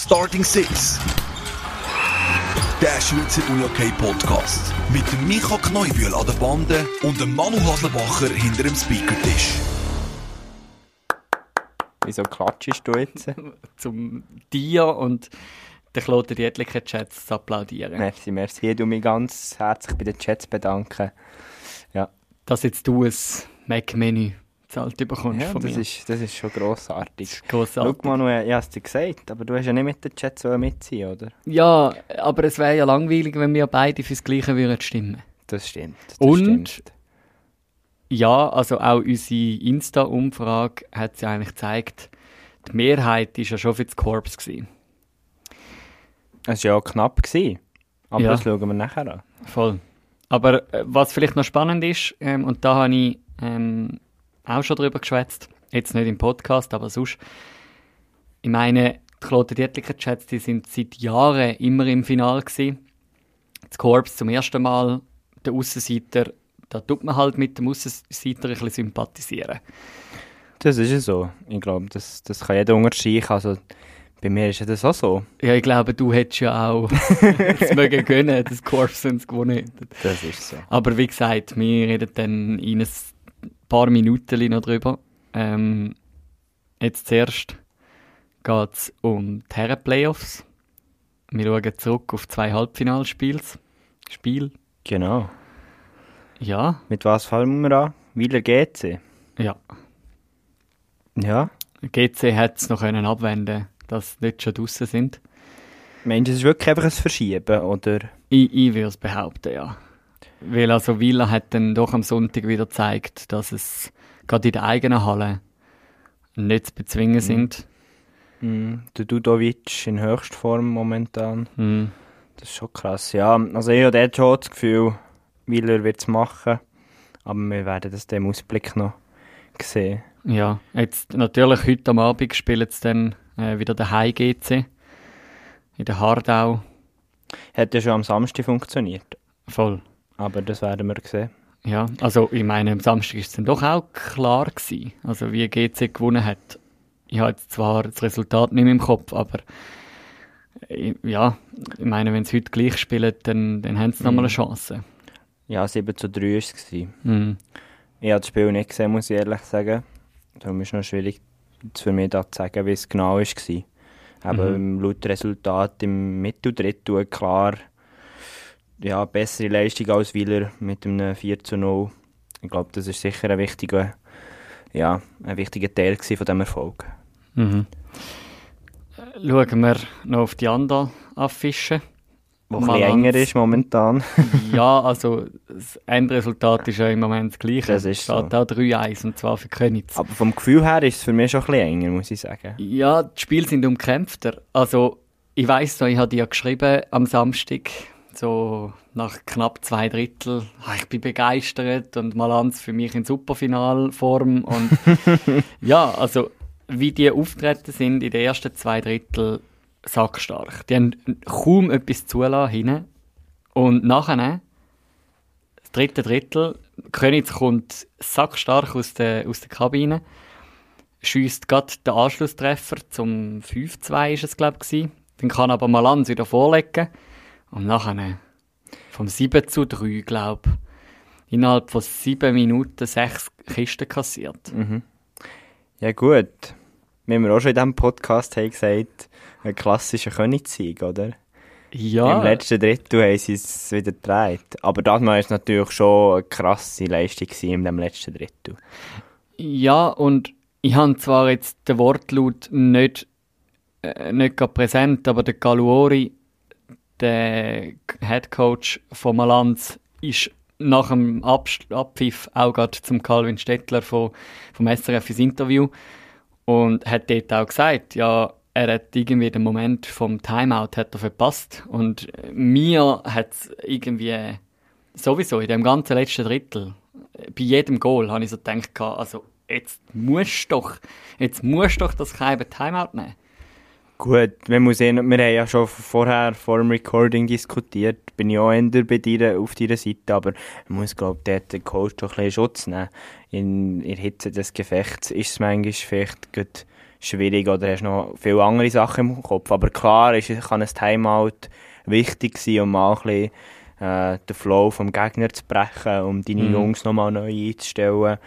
Starting Six. Der Schweizer UJK Podcast. Mit dem Micha Kneubühl an der Bande und dem Manu Haslebacher hinter dem Speakertisch. Wieso klatschst du jetzt? zum dir und den Kloten die etlichen Chats zu applaudieren. merci, merci. Ich du mich ganz herzlich bei den Chats bedanken. Ja, Dass jetzt du ein Mac-Menü zahlt bekommst ja von das, mir. ist, das ist schon grossartig. grossartig. Schau Manuel, ich habe es dir gesagt, aber du hast ja nicht mit den Chats so mitziehen, oder? Ja, aber es wäre ja langweilig, wenn wir beide fürs Gleiche würden stimmen. Das stimmt. Das Und? Stimmt. Ja, also auch unsere Insta-Umfrage hat ja eigentlich gezeigt, die Mehrheit ist ja schon für das Korps gewesen. Es war ja knapp, gewesen, aber Ja. das schauen wir nachher an. Voll. Aber äh, was vielleicht noch spannend ist, ähm, und da habe ich ähm, auch schon drüber geschwätzt, jetzt nicht im Podcast, aber sonst, ich meine, die Kloten Dietliker Chats, die sind seit Jahren immer im Finale gewesen. Das Korps zum ersten Mal, der Aussenseiter, da tut man halt mit dem Aussenseiter ein bisschen sympathisieren. Das ist ja so. Ich glaube, das, das kann jeder unterstreichen. Also, bei mir ist ja das auch so. Ja, ich glaube, du hättest ja auch es mögen gönnen, das Korps, wenn es gewonnen hätte. Das ist so. Aber wie gesagt, wir reden dann in ein paar Minuten noch drüber. Ähm, jetzt zuerst geht es um die Herren-Playoffs. Wir schauen zurück auf zwei Halbfinalspiele. Spiel. Genau. Ja, Mit was fangen wir an? Wieler GC. ja. Ja. GC hat es noch können abwenden, dass sie nicht schon draußen sind. Meinst du, es ist wirklich einfach ein Verschieben, oder? Ich, ich würde es behaupten, ja. Weil also Villa hat dann doch am Sonntag wieder gezeigt, dass es gerade in der eigenen Halle nicht zu bezwingen sind. Mhm. Der Dudovic in Höchstform momentan. Mhm. Das ist schon krass. Ja, also ich habe schon das Gefühl, Wieler wird es machen. Aber wir werden das dem Ausblick noch sehen. Ja, jetzt natürlich heute am Abend spielen sie dann äh, wieder der High GC in der Hardau. Hat ja schon am Samstag funktioniert. Voll. Aber das werden wir sehen. Ja, also ich meine, am Samstag ist es dann doch auch klar gewesen, also wie GC gewonnen hat. Ich habe jetzt zwar das Resultat nicht mehr im Kopf, aber ja, ich meine, wenn sie heute gleich spielen, dann, dann haben sie nochmal eine Chance. Ja, 7 zu 3 war es. Mhm. Ich habe das Spiel nicht gesehen, muss ich ehrlich sagen. Darum ist es noch schwierig für mich da zu sagen, wie es genau war. Aber Mhm. laut Resultat im Mitteldrittel klar ja, bessere Leistung als Wieler mit einem 4 zu 0. Ich glaube, das ist sicher ein wichtiger, ja, ein wichtiger Teil von diesem Erfolg. Mhm. Schauen wir noch auf die anderen Affischen. Wo ein enger ist momentan. ja, also das Endresultat ist ja im Moment das gleiche. Das ist Es steht auch 3-1 und zwar für Königs. Aber vom Gefühl her ist es für mich schon ein bisschen enger, muss ich sagen. Ja, die Spiele sind umkämpfter. Also, ich weiss noch, ich habe dir ja geschrieben am Samstag, so nach knapp zwei Drittel, ah, ich bin begeistert und Malanz für mich in Superfinalform. Und ja, also, wie die auftreten sind in den ersten zwei Drittel, sackstark. Die haben kaum etwas zulassen. Und nachher, das dritte Drittel, Königs kommt sackstark aus der, aus der Kabine schießt gerade den Anschlusstreffer zum 5-2 ist es glaube ich. Dann kann aber Malanz wieder vorlegen und nachher vom 7 zu 3 glaube innerhalb von 7 Minuten 6 Kisten kassiert. Ja gut, wie wir auch schon in diesem Podcast haben gesagt, ein klassischer Königssieg, oder? Ja, Im letzten Drittel haben sie es wieder gedreht. Aber das war es natürlich schon eine krasse Leistung in dem letzten Drittel. ja und ich habe zwar jetzt den Wortlaut nicht, äh, nicht präsent, aber der Galuori, der Head Coach von Malanz, ist nach dem Abpfiff auch gerade zum Calvin Stettler von, vom SRF ins Interview und hat dort auch gesagt, ja, er hat irgendwie den Moment vom Timeout hat er verpasst und mir hat es irgendwie sowieso in dem ganzen letzten Drittel bei jedem Goal habe ich so gedacht, also jetzt musst du doch, jetzt musst du doch das Keiben Timeout nehmen. Gut, wir, muss eh, noch- wir haben ja schon vorher, vor dem Recording diskutiert, bin ich auch eher bei dir, auf deiner Seite, aber man muss, glaube ich, dort den Coach doch ein bisschen Schutz nehmen. In, in der Hitze des Gefechts ist es manchmal vielleicht gut, schwierig oder hast noch viele andere Sachen im Kopf. Aber klar ist, kann ein Timeout wichtig sein, um mal ein bisschen äh, den Flow vom Gegner zu brechen, um deine Mhm. Jungs nochmal neu einzustellen.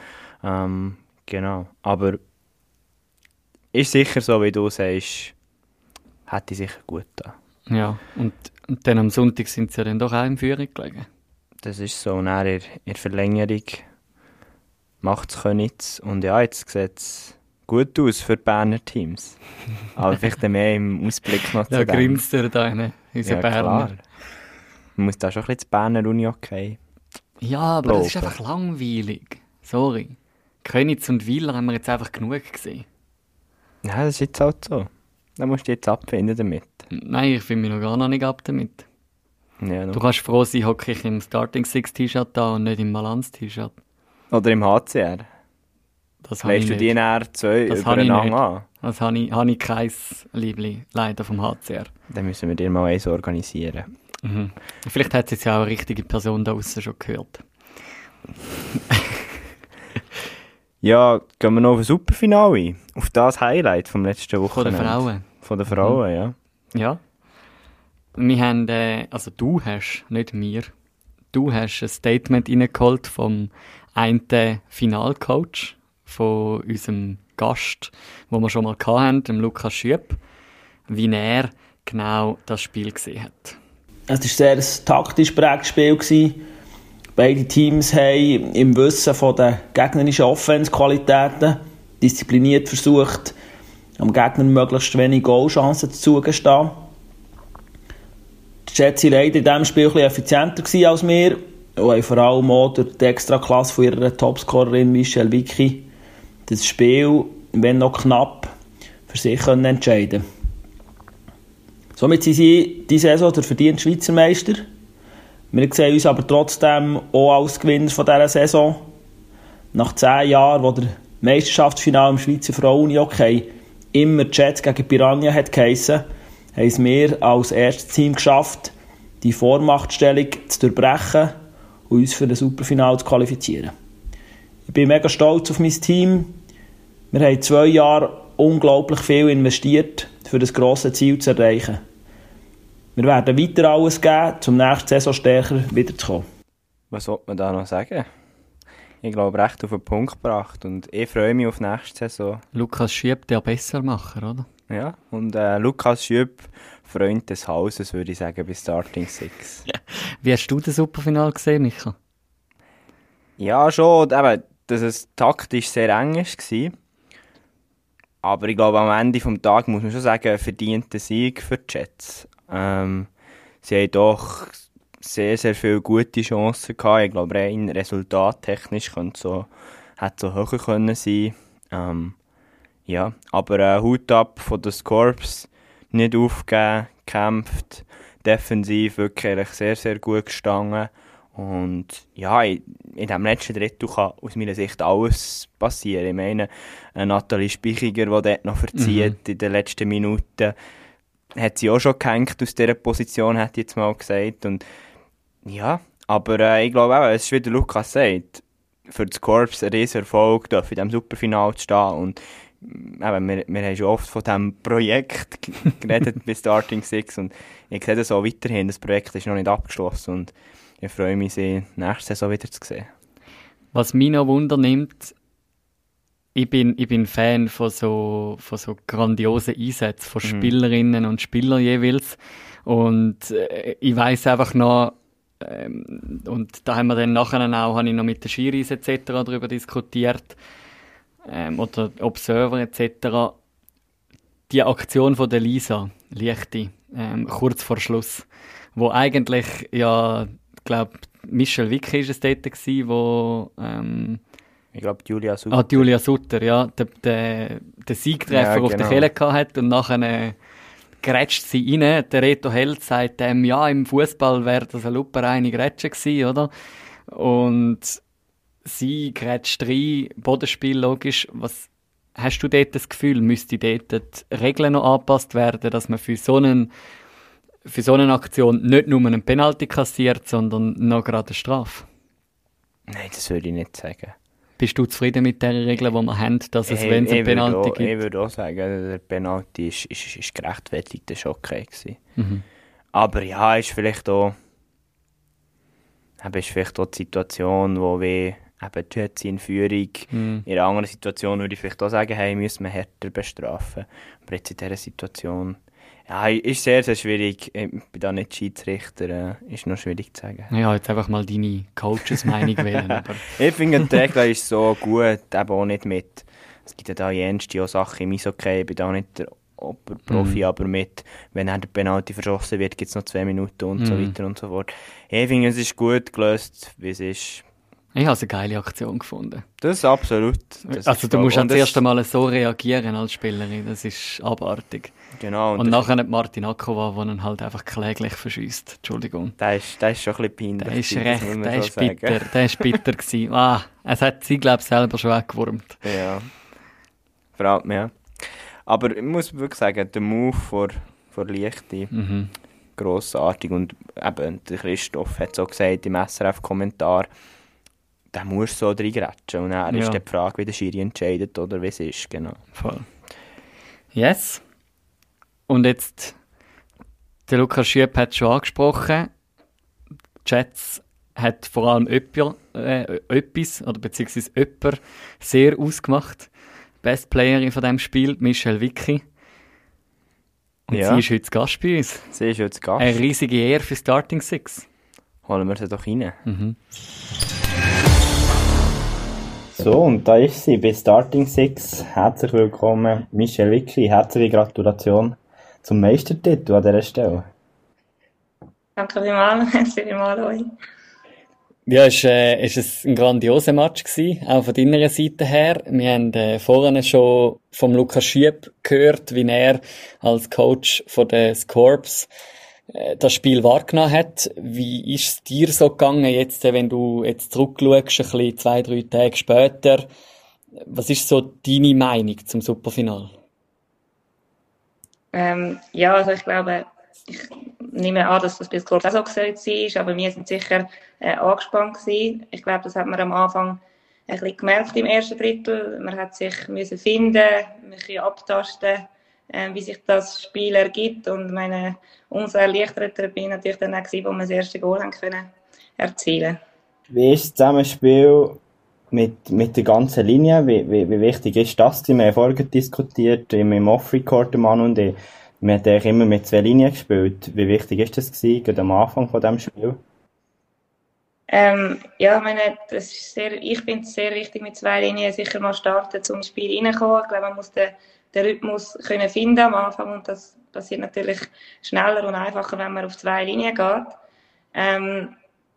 Ähm, genau. Aber ist sicher so, wie du sagst, hätte ich sicher gut da. Ja, und, und dann am Sonntag sind sie ja dann doch auch in Führung gelegen. Das ist so. Und dann in, der Verlängerung macht es nichts. Und ja, jetzt sieht es gut aus für die Berner Teams. Aber vielleicht mehr im Ausblick noch zu dem. grinst er da, ne? unser Ja, Berner. klar. Man muss da schon ein bisschen das Berner Uni okay. Ja, aber das ist einfach langweilig. Sorry. Könitz und Wieler haben wir jetzt einfach genug gesehen. Ja, das ist jetzt halt so. Da musst du jetzt abfinden damit. Nein, ich finde mich noch gar noch nicht ab damit. Ja, Du kannst froh sein, hocke ich im Starting Six T-Shirt da und nicht im Malanz T-Shirt. Oder im HCR. Das Leist du die näher zwei Das übereinander an? Das habe ich, habe ich kein Liebli, leider vom HCR. Dann müssen wir dir mal eins organisieren. Mhm. Vielleicht hat es jetzt ja auch eine richtige Person da draussen schon gehört. Ja, gehen wir noch auf ein Superfinale. Auf das Highlight vom letzten Von Wochenende. den Frauen. Von den Frauen, ja. Ja. Wir haben, äh, also du hast, nicht mir, du hast ein Statement reingeholt vom einen Finalcoach, von unserem Gast, wo wir schon mal hatten, dem Lukas Schüpp, wie er genau das Spiel gesehen hat. Es war sehr ein taktisch prägtes Spiel. gewesen. Beide Teams haben im Wissen von den gegnerischen Offense-Qualitäten diszipliniert versucht, am Gegner möglichst wenig Goalchancen zu zugestehen. Die Jets waren leider in diesem Spiel bisschen effizienter als wir und haben vor allem auch durch die Extraklasse von ihrer Topscorerin Michelle Vicky das Spiel, wenn noch knapp, für sich können entscheiden Somit sind sie diese Saison der verdiente Schweizer Meister. Wir sehen uns aber trotzdem auch als Gewinner von dieser Saison. Nach zehn Jahren, wo der Meisterschaftsfinale im Schweizer Frauen-Hockey immer Jets gegen Piranha hat geheissen, haben es wir als erstes Team geschafft, die Vormachtstellung zu durchbrechen und uns für das Superfinale zu qualifizieren. Ich bin mega stolz auf mein Team. Wir haben zwei Jahre unglaublich viel investiert, für das grosse Ziel zu erreichen. Wir werden weiter alles geben, um nächste Saison stärker wiederzukommen. Was sollte man da noch sagen? Ich glaube, recht auf den Punkt gebracht. Und ich freue mich auf nächste Saison. Lukas Schüpp, der Bessermacher, oder? Ja, und äh, Lukas Schüpp, Freund des Hauses, würde ich sagen, bei Starting Six. Wie hast du das Superfinal gesehen, Micha? Ja, schon, eben, dass es taktisch sehr eng war. Aber ich glaube, am Ende des Tages muss man schon sagen, verdienter Sieg für die Jets. Ähm, sie haben doch sehr, sehr viele gute Chancen gehabt. Ich glaube, rein resultattechnisch könnte so, hätte so höher können sein ähm, Ja, aber äh, Hut ab von den Scorps. Nicht aufgeben, gekämpft, defensiv wirklich sehr, sehr gut gestanden. Und ja, in, in diesem letzten Drittel kann aus meiner Sicht alles passieren. Ich meine, äh, Nathalie Spichiger, die dort noch verzieht in den letzten Minuten, hat sie auch schon gehängt aus dieser Position, ich jetzt mal gesagt. Und ja, aber äh, ich glaube auch, es ist wie der Lukas sagt, für das Korps ein riesen Erfolg, in diesem Superfinale zu stehen. Und mm, eben, wir, wir haben schon oft von diesem Projekt geredet bei Starting Six und ich sehe das auch weiterhin, das Projekt ist noch nicht abgeschlossen und ich freue mich, sie nächste Saison wieder zu sehen. Was mich noch Wunder nimmt, ich bin, ich bin Fan von so, von so grandiosen Einsätzen von Spielerinnen und Spielern jeweils. Und äh, ich weiß einfach noch, ähm, und da haben wir dann nachher auch, habe ich noch mit den Schiris etc. darüber diskutiert, ähm, oder Observer etc. Die Aktion von der Lisa, Lichti, ähm, kurz vor Schluss, wo eigentlich, ja, ich glaube, Michelle Wick ist es dort gewesen, wo, ähm, Ich glaube, Julia Sutter. Ah, Julia Sutter, ja. Der, der, der Siegtreffer Ja, auf der genau. Kelle gehabt hat und nachher äh, grätscht sie rein. Der Reto Held sagt, ähm, ja, im Fußball wäre das eine lupereine Grätsche gewesen, oder? Und sie grätscht rein, Bodenspiel logisch. Was hast du dort das Gefühl, müsste dort die Regeln noch angepasst werden, dass man für so einen für so eine Aktion nicht nur einen Penalty kassiert, sondern noch gerade eine Strafe? Nein, das würde ich nicht sagen. Bist du zufrieden mit der Regel, die wir haben, dass es, wenn es ein Penalty auch, gibt? Ich würde auch sagen, der Penalty ist, ist, ist gerechtfertigt, das war okay. Gewesen. Mhm. Aber ja, ist vielleicht auch, eben ist vielleicht auch die Situation, wo wir eben die in Führung. Mhm. In einer anderen Situation würde ich vielleicht auch sagen, hey, müssen wir härter bestrafen. Aber jetzt in dieser Situation, ja, ist sehr, sehr schwierig. Ich bin da nicht Schiedsrichter, äh, ist noch schwierig zu sagen. Ja, jetzt einfach mal deine Coaches-Meinung wählen. Aber Ich finde, die Regel ist so gut, eben auch nicht mit, es gibt ja da jenste auch Sachen im Eishockey, ich bin da nicht der Oberprofi, Mhm. aber mit, wenn dann der Penalty verschossen wird, gibt es noch zwei Minuten und so Mhm. weiter und so fort. Ich finde, es ist gut gelöst, wie es ist. Ich habe es eine geile Aktion gefunden. Das ist absolut. Das also ist du musst das erste Mal so reagieren als Spielerin, das ist abartig. Genau, und, Und, nachher hat Martin Akova, der ihn halt einfach kläglich verschießt. Entschuldigung. der ist, der ist schon ein bisschen peinlich. Der ist recht, muss man der schon ist bitter, der ist bitter gewesen. Ah, es hat sie, glaube ich, selber schon weggewurmt. Ja. Vor allem, ja. Aber ich muss wirklich sagen, der Move vor, vor Lichti, Mhm. grossartig. Und eben, der Christoph hat so gesagt im SRF-Kommentar, der muss so reingrätschen. Und dann Ja. ist dann die Frage, wie der Schiri entscheidet oder wie es ist. Genau. Voll. Yes. Und jetzt, der Lukas Schüpp hat es schon angesprochen. Jets hat vor allem öpper, äh, etwas, oder beziehungsweise öpper, sehr ausgemacht. Best Playerin von diesem Spiel, Michelle Vicky. Und Ja. sie ist heute Gast bei uns. Sie ist jetzt Gast. Eine riesige Ehre für Starting Six. Holen wir sie doch rein. Mhm. So, und da ist sie bei Starting Six. Herzlich willkommen, Michelle Vicky. Herzliche Gratulation zum Meistertitel an dieser Stelle. Danke vielmals, merci vielmals euch. Ja, es war äh, ist ein grandioser Match, gewesen, auch von deiner Seite her. Wir haben äh, vorhin schon vom Lukas Schieb gehört, wie er als Coach von den Scorps das Spiel wahrgenommen hat. Wie ist es dir so gegangen, jetzt, äh, wenn du jetzt zurückschaust, ein bisschen zwei, drei Tage später? Was ist so deine Meinung zum Superfinal? Ähm, ja, also ich glaube, ich nehme an, dass das bis kurz auch so gewesen war, aber wir sind sicher äh, angespannt gewesen. Ich glaube, das hat man am Anfang ein bisschen gemerkt im ersten Drittel. Man hat sich müssen finden, ein bisschen abtasten, äh, wie sich das Spiel ergibt und meine, umso erleichterter bin ich natürlich dann auch gewesen, wo wir das erste Goal haben können erzielen. Wie ist das Zusammenspiel mit, mit der ganzen Linie? Wie, wie, wie wichtig ist das? Wir haben vorher diskutiert, im, Off-Record, Mann und ich. Wir haben immer mit zwei Linien gespielt. Wie wichtig ist das gewesen, gerade am Anfang von diesem Spiel? Ähm, ja, ich meine, das ist sehr, ich finde es sehr wichtig, mit zwei Linien sicher mal starten, zum Spiel reinkommen. Ich glaube, man muss den, den Rhythmus können finden am Anfang und das passiert natürlich schneller und einfacher, wenn man auf zwei Linien geht. Ähm,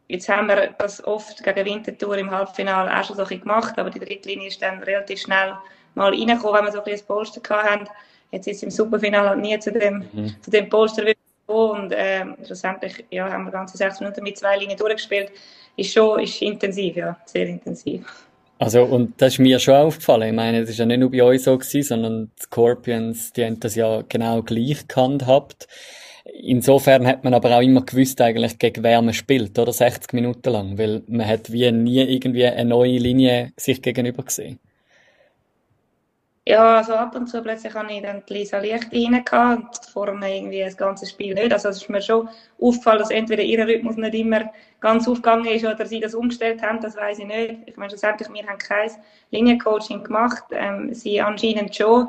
jetzt haben wir das oft gegen Winterthur im Halbfinale auch schon so ein bisschen gemacht, aber die dritte Linie ist dann relativ schnell mal reingekommen, wenn wir so ein bisschen Polster haben. Jetzt ist es im Superfinale halt nie zu dem, zu dem Polster und ähm, schlussendlich ja, haben wir ganze sechs Minuten mit zwei Linien durchgespielt. Ist schon ist intensiv, ja, sehr intensiv. Also, und das ist mir schon aufgefallen. Ich meine, das ist ja nicht nur bei euch so gewesen, sondern die Scorpions, die haben das ja genau gleich gehandhabt. Insofern hat man aber auch immer gewusst eigentlich, gegen wer man spielt, oder? 60 Minuten lang. Weil man hat wie nie irgendwie eine neue Linie sich gegenüber gesehen. Ja, also ab und zu plötzlich habe ich dann die Lisa Licht rein und vorher irgendwie das ganze Spiel nicht. Also es ist mir schon aufgefallen, dass entweder ihr Rhythmus nicht immer ganz aufgegangen ist oder sie das umgestellt haben, das weiß ich nicht. Ich meine, schlussendlich, wir haben kein Liniencoaching gemacht, ähm, sie anscheinend schon.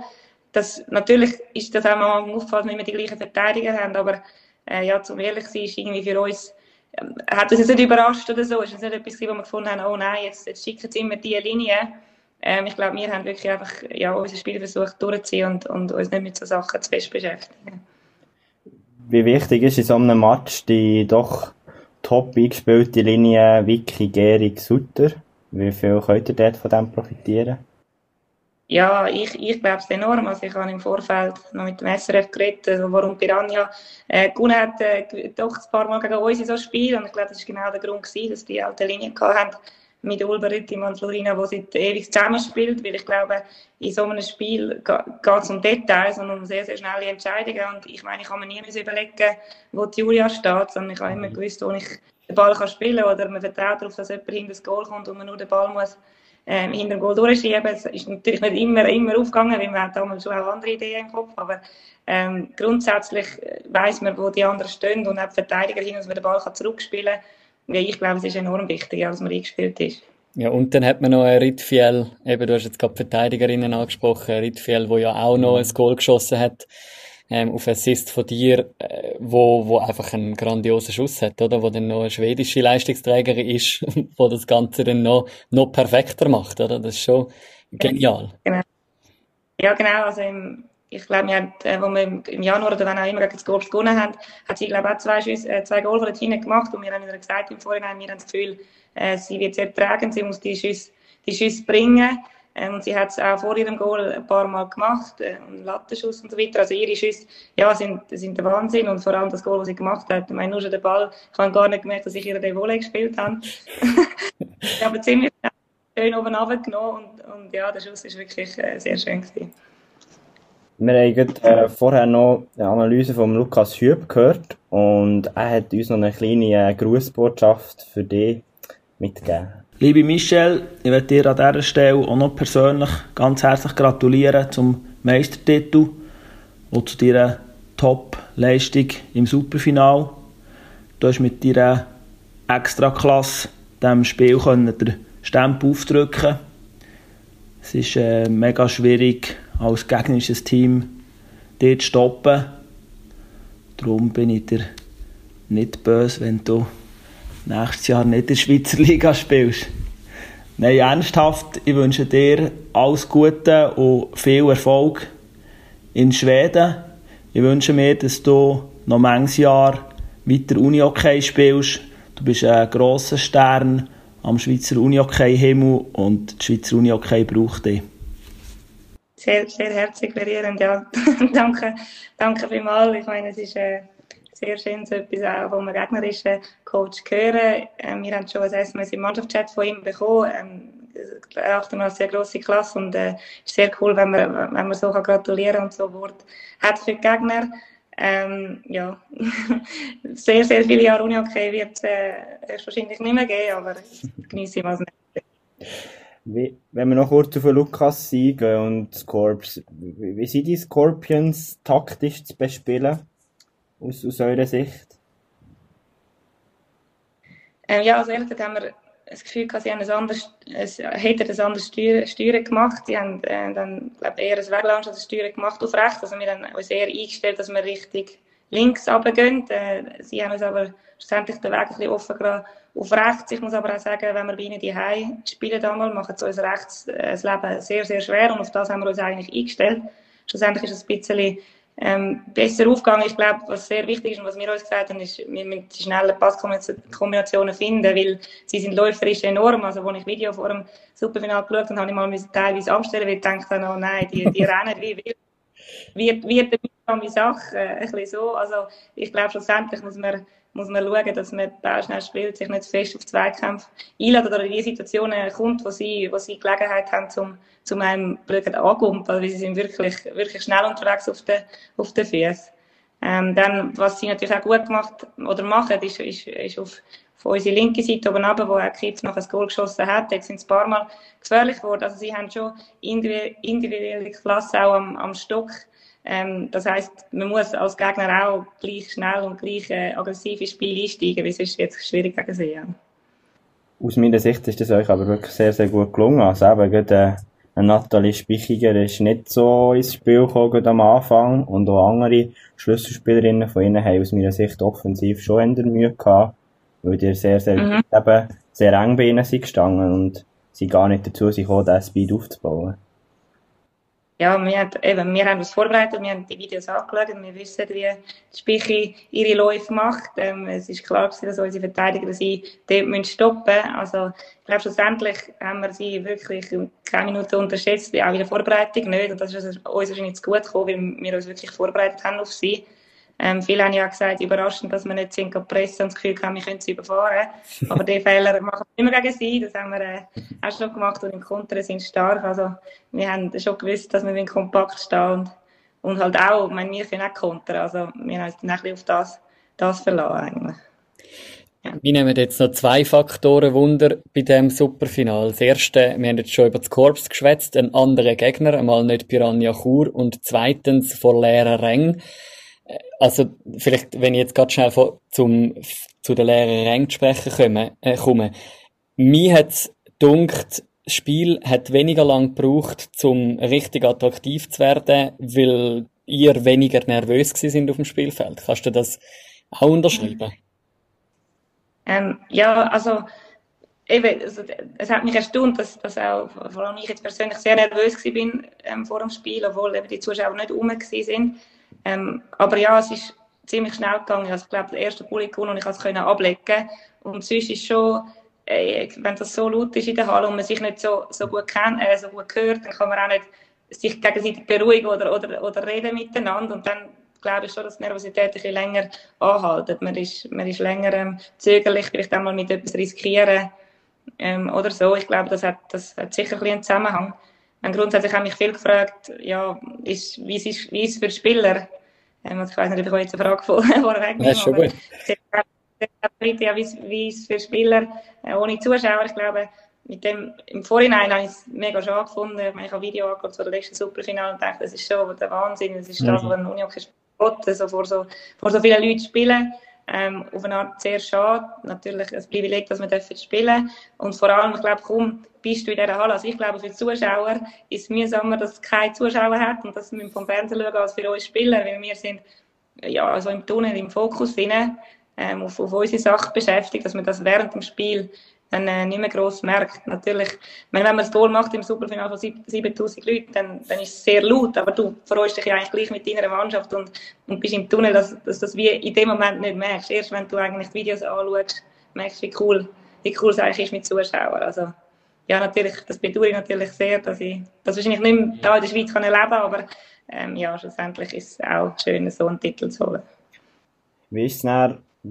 Das, natürlich ist das auch mal aufgefallen, dass wir die gleichen Verteidiger haben, aber äh, ja, zum ehrlich sein, ist irgendwie für uns, ähm, hat uns jetzt nicht überrascht oder so, ist es nicht etwas, wo wir gefunden haben, oh nein, jetzt, jetzt schicken sie immer diese Linie. Ähm, ich glaube, wir haben wirklich einfach ja, unser Spiel versucht durchzuziehen und, und uns nicht mit so Sachen zu fest beschäftigen. Wie wichtig ist in so einem Match die doch top eingespielte Linie Vicky, Gehrig, Sutter? Wie viel könnt ihr dort von dem profitieren? Ja, ich, ich glaube es enorm. Also ich habe im Vorfeld noch mit dem SRF geredet, also warum Piranha äh, gewonnen hat, äh, doch ein paar Mal gegen uns in so Spiel. Und ich glaube, das war genau der Grund, gewesen, dass die alte Linie hatten mit Ulber Rüttimann und Florina, die seit ewig zusammenspielt. Weil ich glaube, in so einem Spiel geht es um Details und um sehr, sehr schnelle Entscheidungen. Und ich meine, ich kann mir nie überlegen, wo die Julia steht, sondern ich habe immer gewusst, wo ich den Ball kann spielen kann. Oder man vertraut darauf, dass jemand hinter das Goal kommt und man nur den Ball muss ähm, hinter dem Goal durchschieben. Es ist natürlich nicht immer, immer aufgegangen, weil man hat damals schon auch andere Ideen im Kopf, aber ähm, grundsätzlich weiß man, wo die anderen stehen und auch die Verteidiger hin, dass man den Ball kann zurückspielen kann. Ja, ich glaube, es ist enorm wichtig, dass man eingespielt ist. Ja, und dann hat man noch einen Ritfiel, eben, du hast jetzt gerade Verteidigerinnen angesprochen, Ritfiel, wo ja auch noch ein Goal geschossen hat, ähm, auf Assist von dir, äh, wo, wo einfach einen grandiosen Schuss hat, oder? Wo dann noch eine schwedische Leistungsträgerin ist, wo das Ganze dann noch, noch perfekter macht, oder? Das ist schon genial. Genau. Ja, genau, also im, ich glaube, wir haben, äh, wo wir im Januar oder wann auch immer gegen das Golf gewonnen haben, hat sie, glaube ich, auch zwei, Schüsse, äh, zwei von dort hinten gemacht und wir haben ihr gesagt im Vorhinein, wir haben das Gefühl, äh, sie wird sehr tragen, sie muss die Schüsse, die Schüsse bringen. Ähm, und sie hat es auch vor ihrem Goal ein paar Mal gemacht, äh, einen Lattenschuss und so weiter. Also ihre Schüsse, ja, sind, sind der Wahnsinn und vor allem das Goal, das sie gemacht hat. Ich meine, nur schon den Ball, ich habe gar nicht gemerkt, dass ich ihr den Volley gespielt habe. ich habe ziemlich schön oben runtergenommen und, und ja, der Schuss ist wirklich äh, sehr schön gewesen. Wir haben äh, vorher noch eine Analyse von Lukas Hüb gehört und er hat uns noch eine kleine äh, Grußbotschaft für dich mitgegeben. Liebe Michelle, ich möchte dir an dieser Stelle auch noch persönlich ganz herzlich gratulieren zum Meistertitel und zu deiner Top-Leistung im Superfinal. Du hast mit deiner Extraklasse diesem Spiel den Stempel aufdrücken Es ist äh, mega schwierig, als gegnerisches Team zu stoppen. Darum bin ich dir nicht böse, wenn du nächstes Jahr nicht in der Schweizer Liga spielst. Nein, ernsthaft, ich wünsche dir alles Gute und viel Erfolg in Schweden. Ich wünsche mir, dass du noch manches Jahr weiter Uni-Hockey spielst. Du bist ein grosser Stern am Schweizer Uni-Hockey-Himmel und die Schweizer Uni-Hockey braucht dich. Sehr, sehr herzlich verierend, ja. danke, danke vielmals. Ich meine, es ist... Äh sehr schön, so etwas auch vom gegnerischen Coach hören. Ähm, wir haben schon ein SMS im Mannschaftschat von ihm bekommen. Ähm, achten wir eine sehr grosse Klasse und es äh, ist sehr cool, wenn man, wenn man so kann gratulieren und so Wort hat für die Gegner. Ähm, ja, sehr, sehr viele Jahre Uni-Hockey wird es äh, wahrscheinlich nicht mehr geben, aber genieße ich mal nicht. Wenn wir noch kurz auf Lukas eingehen und Scorps, wie, wie sind die Scorpions taktisch zu bespielen? aus, aus eurer Sicht? Ähm, ja, also ehrlich gesagt haben wir das Gefühl gehabt, sie haben ein anderes, es, hätten ein anderes Steuern, gemacht. Sie haben äh, dann, glaube eher ein Weglaunch als ein Steuern gemacht auf rechts. Also wir haben uns eher eingestellt, dass wir richtig links runtergehen. Äh, sie haben uns aber schlussendlich den Weg ein bisschen offen gelassen auf rechts. Ich muss aber auch sagen, wenn wir bei ihnen die Hause spielen, damals, machen sie uns rechts äh, das Leben sehr, sehr schwer und auf das haben wir uns eigentlich eingestellt. Schlussendlich ist es ein bisschen ähm, besser aufgegangen. Ich glaube, was sehr wichtig ist und was wir uns gesagt haben, ist, wir müssen die schnellen Passkombinationen finden, weil sie sind läuferisch enorm. Also, als ich Video vor dem Superfinal geschaut habe, habe ich mal teilweise anstellen, weil ich dachte, oh nein, die, die rennen wie wild. Wird, wird eine Sache, äh, ein bisschen so. Also, ich glaube, schlussendlich muss man muss man schauen, dass man da schnell spielt, sich nicht fest auf Zweikämpfe einladen oder in die Situationen kommt, wo sie, wo sie Gelegenheit haben, zum, zum einem blöd angumpeln, weil sie sind wirklich, wirklich schnell unterwegs auf den, auf den Füßen. Ähm, dann, was sie natürlich auch gut gemacht oder machen, ist, ist, ist auf, auf unsere linke Seite oben runter, wo auch Kids noch ein Goal geschossen hat. Jetzt sind es ein paar Mal gefährlich geworden. Also sie haben schon individuelle Klasse auch am, am Stock. Ähm, das heißt, man muss als Gegner auch gleich schnell und gleich äh, aggressiv ins Spiel einsteigen, weil es ist jetzt schwierig gegen sie. Ja. Aus meiner Sicht ist das euch aber wirklich sehr, sehr gut gelungen. Also eben, gerade, äh, Nathalie Spichiger ist nicht so ins Spiel gekommen am Anfang und auch andere Schlüsselspielerinnen von ihnen haben aus meiner Sicht offensiv schon in Mühe gehabt, weil die sehr, sehr, mhm. eben, sehr eng bei ihnen sind gestanden und sie gar nicht dazu sind gekommen, diesen Speed aufzubauen ja, wir, haben, eben, wir haben uns vorbereitet, wir haben die Videos angeschaut, wir wissen, wie die Spichi ihre Läufe macht. Ähm, es ist klar gewesen, dass unsere Verteidiger sie dort müssen stoppen Also, ich glaube, schlussendlich haben wir sie wirklich keine Minute unterschätzt, auch in der Vorbereitung nicht. Und das ist uns wahrscheinlich zu gut gekommen, weil wir uns wirklich vorbereitet haben auf sie. Ähm, viele haben ja gesagt, überraschend, dass wir nicht sind pressen und das Gefühl haben, wir können sie überfahren. Aber die Fehler machen wir immer gegen sie. Das haben wir äh, auch schon gemacht und im Konter sind stark. Also, wir haben schon gewusst, dass wir kompakt stehen und, und halt auch, ich meine, wir können auch kontern. Also, wir haben uns dann ein auf das, das verlassen eigentlich. Wir nehmen jetzt noch zwei Faktoren Wunder bei dem Superfinal. Das erste, wir haben jetzt schon über das Korps geschwätzt, ein anderer Gegner, einmal nicht Piranha Chur und zweitens vor leeren Rängen. Also, vielleicht, wenn ich jetzt ganz schnell vor, zum, zu den leeren Rängen zu sprechen komme, äh, komme. Mir hat's dunkt, das Spiel hat weniger lang gebraucht, um richtig attraktiv zu werden, weil ihr weniger nervös sind auf dem Spielfeld. Kannst du das auch unterschreiben? Ähm, ja, also, eben, also, es hat mich erstaunt, dass, dass auch, vor allem ich jetzt persönlich sehr nervös war ähm, vor dem Spiel, obwohl eben die Zuschauer nicht rum waren. Ähm, aber ja, es ist ziemlich schnell gegangen. Also, ich glaube, der erste Bulli gewonnen und ich konnte es ablegen. Und sonst ist schon, äh, wenn das so laut ist in der Halle und man sich nicht so, so gut kennt, äh, so gut hört, dann kann man auch nicht sich gegenseitig beruhigen oder, oder, oder reden miteinander und dann glaube ich schon, dass die Nervosität ein bisschen länger anhaltet. Man ist, man ist länger ähm, zögerlich, vielleicht einmal mit etwas riskieren ähm, oder so. Ich glaube, das hat, das hat sicher ein bisschen einen Zusammenhang. Und grundsätzlich habe ich mich viel gefragt, ja, ist, wie, ist, wie ist es für Spieler? Ähm, also ich weiß nicht, ob ich jetzt eine Frage vorweg nehme. Ja, schon gut ja, wie, wie es für Spieler äh, ohne Zuschauer, ich glaube, mit dem, im Vorhinein habe ich es mega schade gefunden. Ich habe ein Video angeschaut zu der letzten Superfinale und dachte, das ist schon der Wahnsinn. Das ist das, mhm. was ein Unihockey spielt, so vor, so, vor so vielen Leuten spielen. Ähm, auf eine Art sehr schade. Natürlich ein Privileg, dass wir dürfen spielen Und vor allem, ich glaube, kaum bist du in dieser Halle. Also ich glaube, für die Zuschauer ist es mühsamer, dass es keine Zuschauer hat und dass wir vom Fernsehen schauen, als für uns Spieler, weil wir sind ja, also im Tunnel, im Fokus drin ähm, auf, auf unsere Sache beschäftigt, dass man das während dem Spiel dann äh, nicht mehr gross merkt. Natürlich, wenn, man das Tor macht im Superfinale von 7000 Leuten, dann, dann ist es sehr laut, aber du freust dich ja eigentlich gleich mit deiner Mannschaft und, und bist im Tunnel, dass, dass das wie in dem Moment nicht merkst. Erst wenn du eigentlich die Videos anschaust, merkst du, wie cool, wie cool es eigentlich ist mit Zuschauern. Also, ja, natürlich, das bedauere ich natürlich sehr, dass ich das wahrscheinlich nicht mehr da in der Schweiz kann erleben kann, aber ähm, ja, schlussendlich ist es auch schön, so einen Titel zu holen. Wie ist es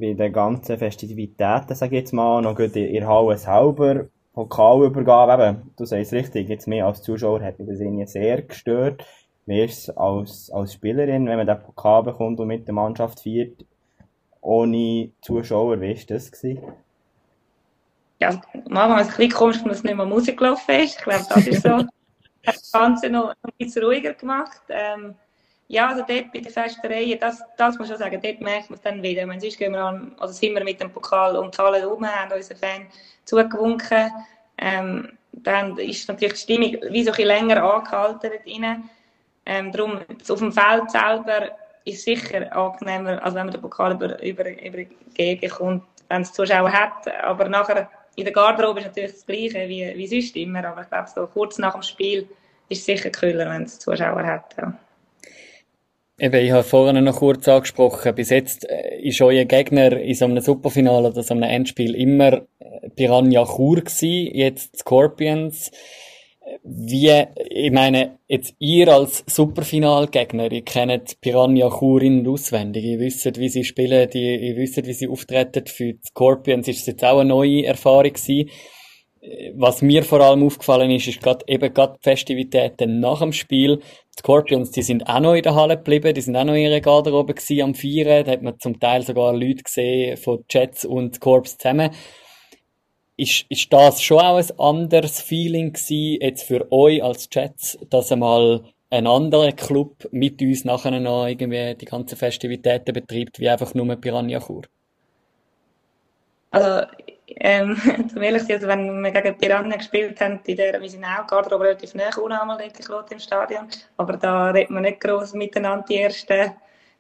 bei den ganzen Festivitäten, sage ich jetzt mal, noch gut in der Halle selber, Pokalübergabe, eben, du sagst es richtig, jetzt mehr als Zuschauer hat mich das irgendwie sehr gestört. Wie ist es als, als Spielerin, wenn man den Pokal bekommt und mit der Mannschaft feiert, ohne Zuschauer, wie war das? Gewesen? Ja, manchmal ist es ein bisschen komisch, dass nicht mehr Musik gelaufen ist. Ich glaube, das ist so. das Ganze noch ein bisschen ruhiger gemacht. Ähm, ja, also dort bei den Festereien, das, das muss ich schon sagen, dort merkt man es dann wieder. Meine, sonst gehen wir an, also sind wir mit dem Pokal um die Halle rum, haben unseren Fan zugewunken. Ähm, dann ist natürlich die Stimmung wie so ein bisschen länger angehalten dort Ähm, darum, auf dem Feld selber ist es sicher angenehmer, als wenn man den Pokal über, über, übergeben kommt, wenn es Zuschauer hat. Aber nachher in der Garderobe ist natürlich das Gleiche wie, wie sonst immer. Aber ich glaube, so kurz nach dem Spiel ist es sicher kühler, wenn es Zuschauer hat. Ja. Eben, ich habe vorhin noch kurz angesprochen, bis jetzt äh, ist euer Gegner in so einem Superfinale oder so einem Endspiel immer äh, Piranha Chur gewesen, jetzt Scorpions. Wie, ich meine, jetzt ihr als Superfinalgegner, ihr kennt Piranha Chur in auswendig, ihr wisst, wie sie spielen, ihr wisst, wie sie auftreten. Für Scorpions ist es jetzt auch eine neue Erfahrung gewesen was mir vor allem aufgefallen ist, ist gerade eben gerade die Festivitäten nach dem Spiel. Die Scorpions, die sind auch noch in der Halle geblieben, die sind auch noch in ihrer Garderobe gewesen am Feiern. Da hat man zum Teil sogar Leute gesehen von Jets und Corps zusammen. Ist, ist das schon auch ein anderes Feeling gewesen, jetzt für euch als Jets, dass einmal ein anderer Club mit uns nachher noch irgendwie die ganzen Festivitäten betreibt, wie einfach nur Piranha Chur? Also, ähm, zum ehrlich sein, also wenn wir gegen Piranha gespielt haben, in der, wir sind auch gerade relativ nah unten im Stadion, aber da redet man nicht groß miteinander die ersten,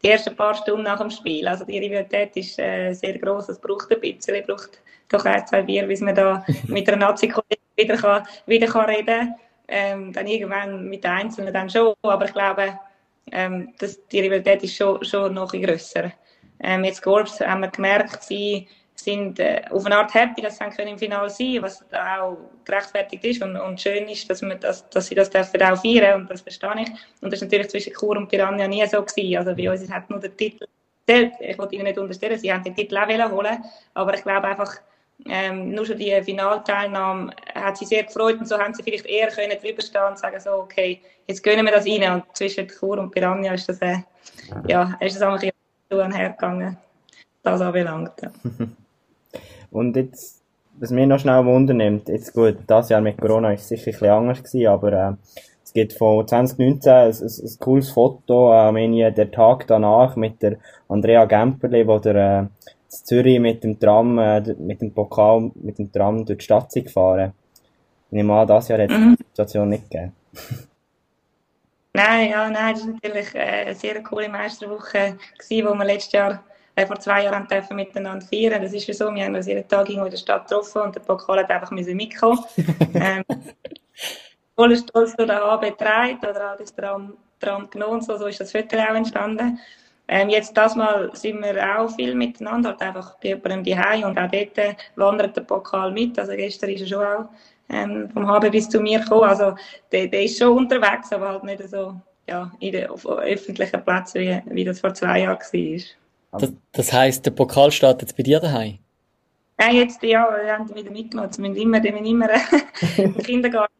die ersten paar Stunden nach dem Spiel. Also die Rivalität ist äh, sehr groß, es braucht ein bisschen, es braucht doch ein, zwei Bier, bis man da mit einer nazi wieder, kann, wieder kann reden kann. Ähm, dann irgendwann mit den Einzelnen dann schon, aber ich glaube, ähm, dass die Rivalität ist schon, schon noch grösser. Ähm, jetzt Gorbs haben wir gemerkt, sie sind äh, auf eine Art happy, dass sie können im Finale sein was auch gerechtfertigt ist und, und schön ist, dass, wir das, dass sie das dürfen auch feiern und das verstehe ich. Und das ist natürlich zwischen Chur und Piranha nie so gewesen. Also bei uns hat nur der Titel zählt. Ich wollte ihnen nicht unterstellen, sie haben den Titel auch holen aber ich glaube einfach, ähm, nur schon die Finalteilnahme hat sie sehr gefreut und so haben sie vielleicht eher können drüber stehen und sagen so, okay, jetzt gönnen wir das rein und zwischen Chur und Piranha ist das, äh, ja, ist das auch ein bisschen hergegangen, das anbelangt. Ja. Und jetzt, was mich noch schnell wundernimmt, jetzt gut, das Jahr mit Corona ist sicher ein bisschen anders gewesen, aber äh, es gibt von 2019 ein, ein, ein cooles Foto, äh, meine, der Tag danach mit der Andrea Gemperli, wo der äh, in Zürich mit dem Tram, äh, mit dem Pokal, mit dem Tram durch die Stadt sind gefahren. Ich nehme an, das Jahr hat es Mhm. die Situation nicht gegeben. Nein, ja, nein, das war natürlich äh, eine sehr coole Meisterwoche, gewesen, wo wir letztes Jahr, äh, vor zwei Jahren dürfen miteinander feiern. Das ist ja so, wir haben uns jeden Tag irgendwo in der Stadt getroffen und der Pokal hat einfach müssen mitkommen. ähm, voller Stolz durch den HB getragen oder halt das Tram, Tram genommen so, so ist das Foto auch entstanden. Ähm, jetzt das Mal sind wir auch viel miteinander, halt einfach bei jemandem daheim und auch dort äh, wandert der Pokal mit. Also gestern ist er schon auch ähm, vom HB bis zu mir gekommen. Also der, der ist schon unterwegs, aber halt nicht so ja, in den, auf öffentlichen Plätzen, wie, wie das vor zwei Jahren war. Das, das heisst, der Pokal steht jetzt bei dir daheim? Nein, jetzt, ja, wir haben ihn wieder mitgenommen. Wir müssen immer, wir müssen immer im Kindergarten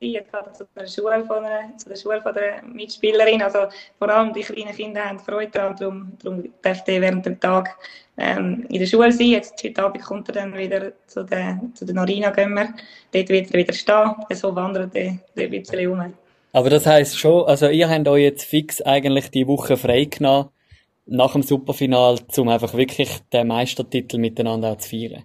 jetzt zu der Schule von einer, zu der Schule von der Mitspielerin. Also vor allem die kleinen Kinder haben Freude daran, darum, darum darf der während dem Tag ähm, in der Schule sein. Jetzt heute Abend kommt er dann wieder zu der, zu der Norina gehen wir. Dort wird er wieder stehen. So wandert er, der ein bisschen rum. Aber das heisst schon, also ihr habt euch jetzt fix eigentlich die Woche frei genommen, nach dem Superfinal, um einfach wirklich den Meistertitel miteinander auch zu feiern.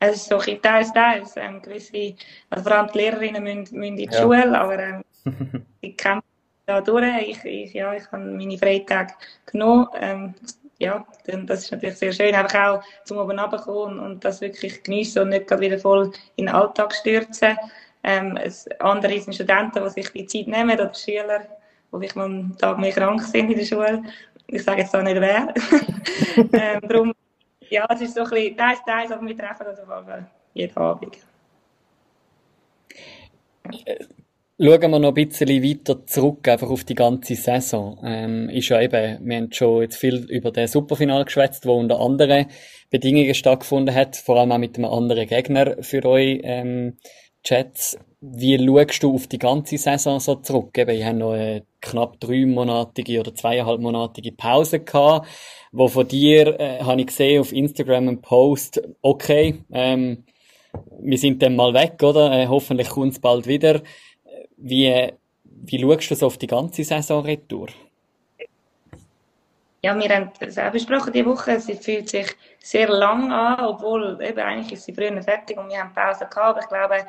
Es ist so ein bisschen teils, teils. Ähm, gewisse, also vor allem die Lehrerinnen müssen, müssen in die Ja. Schule, aber ähm, ich kämpfe da durch. Ich, ich, ja, ich habe meine Freitage genommen. Ähm, ja, das ist natürlich sehr schön, einfach auch zum oben runterkommen und, und das wirklich geniessen und nicht gerade wieder voll in den Alltag stürzen. Ähm, es, andere sind Studenten, die sich die Zeit nehmen oder Schüler, die vielleicht mal einen Tag mehr krank sind in der Schule. Ich sage jetzt auch nicht wer. ähm, darum, ja, es ist so ein bisschen teils, teils, aber wir treffen uns auf jeden jeden Abend. Schauen wir noch ein bisschen weiter zurück, einfach auf die ganze Saison. Ähm, ist ja eben, wir haben schon jetzt viel über den Superfinal geschwätzt, wo unter anderen Bedingungen stattgefunden hat, vor allem auch mit einem anderen Gegner für euch, ähm, Chats. Wie schaust du auf die ganze Saison so zurück? Eben, ich habe noch eine knapp dreimonatige oder zweieinhalbmonatige Pause gehabt, wo von dir, äh, habe ich gesehen auf Instagram einen Post, okay, ähm, wir sind dann mal weg, oder? Äh, hoffentlich kommt es bald wieder. Wie, wie schaust du so auf die ganze Saison retour? Ja, wir haben es auch besprochen diese Woche. Sie fühlt sich sehr lang an, obwohl eben eigentlich ist sie früher fertig und wir haben Pause gehabt. Aber ich glaube,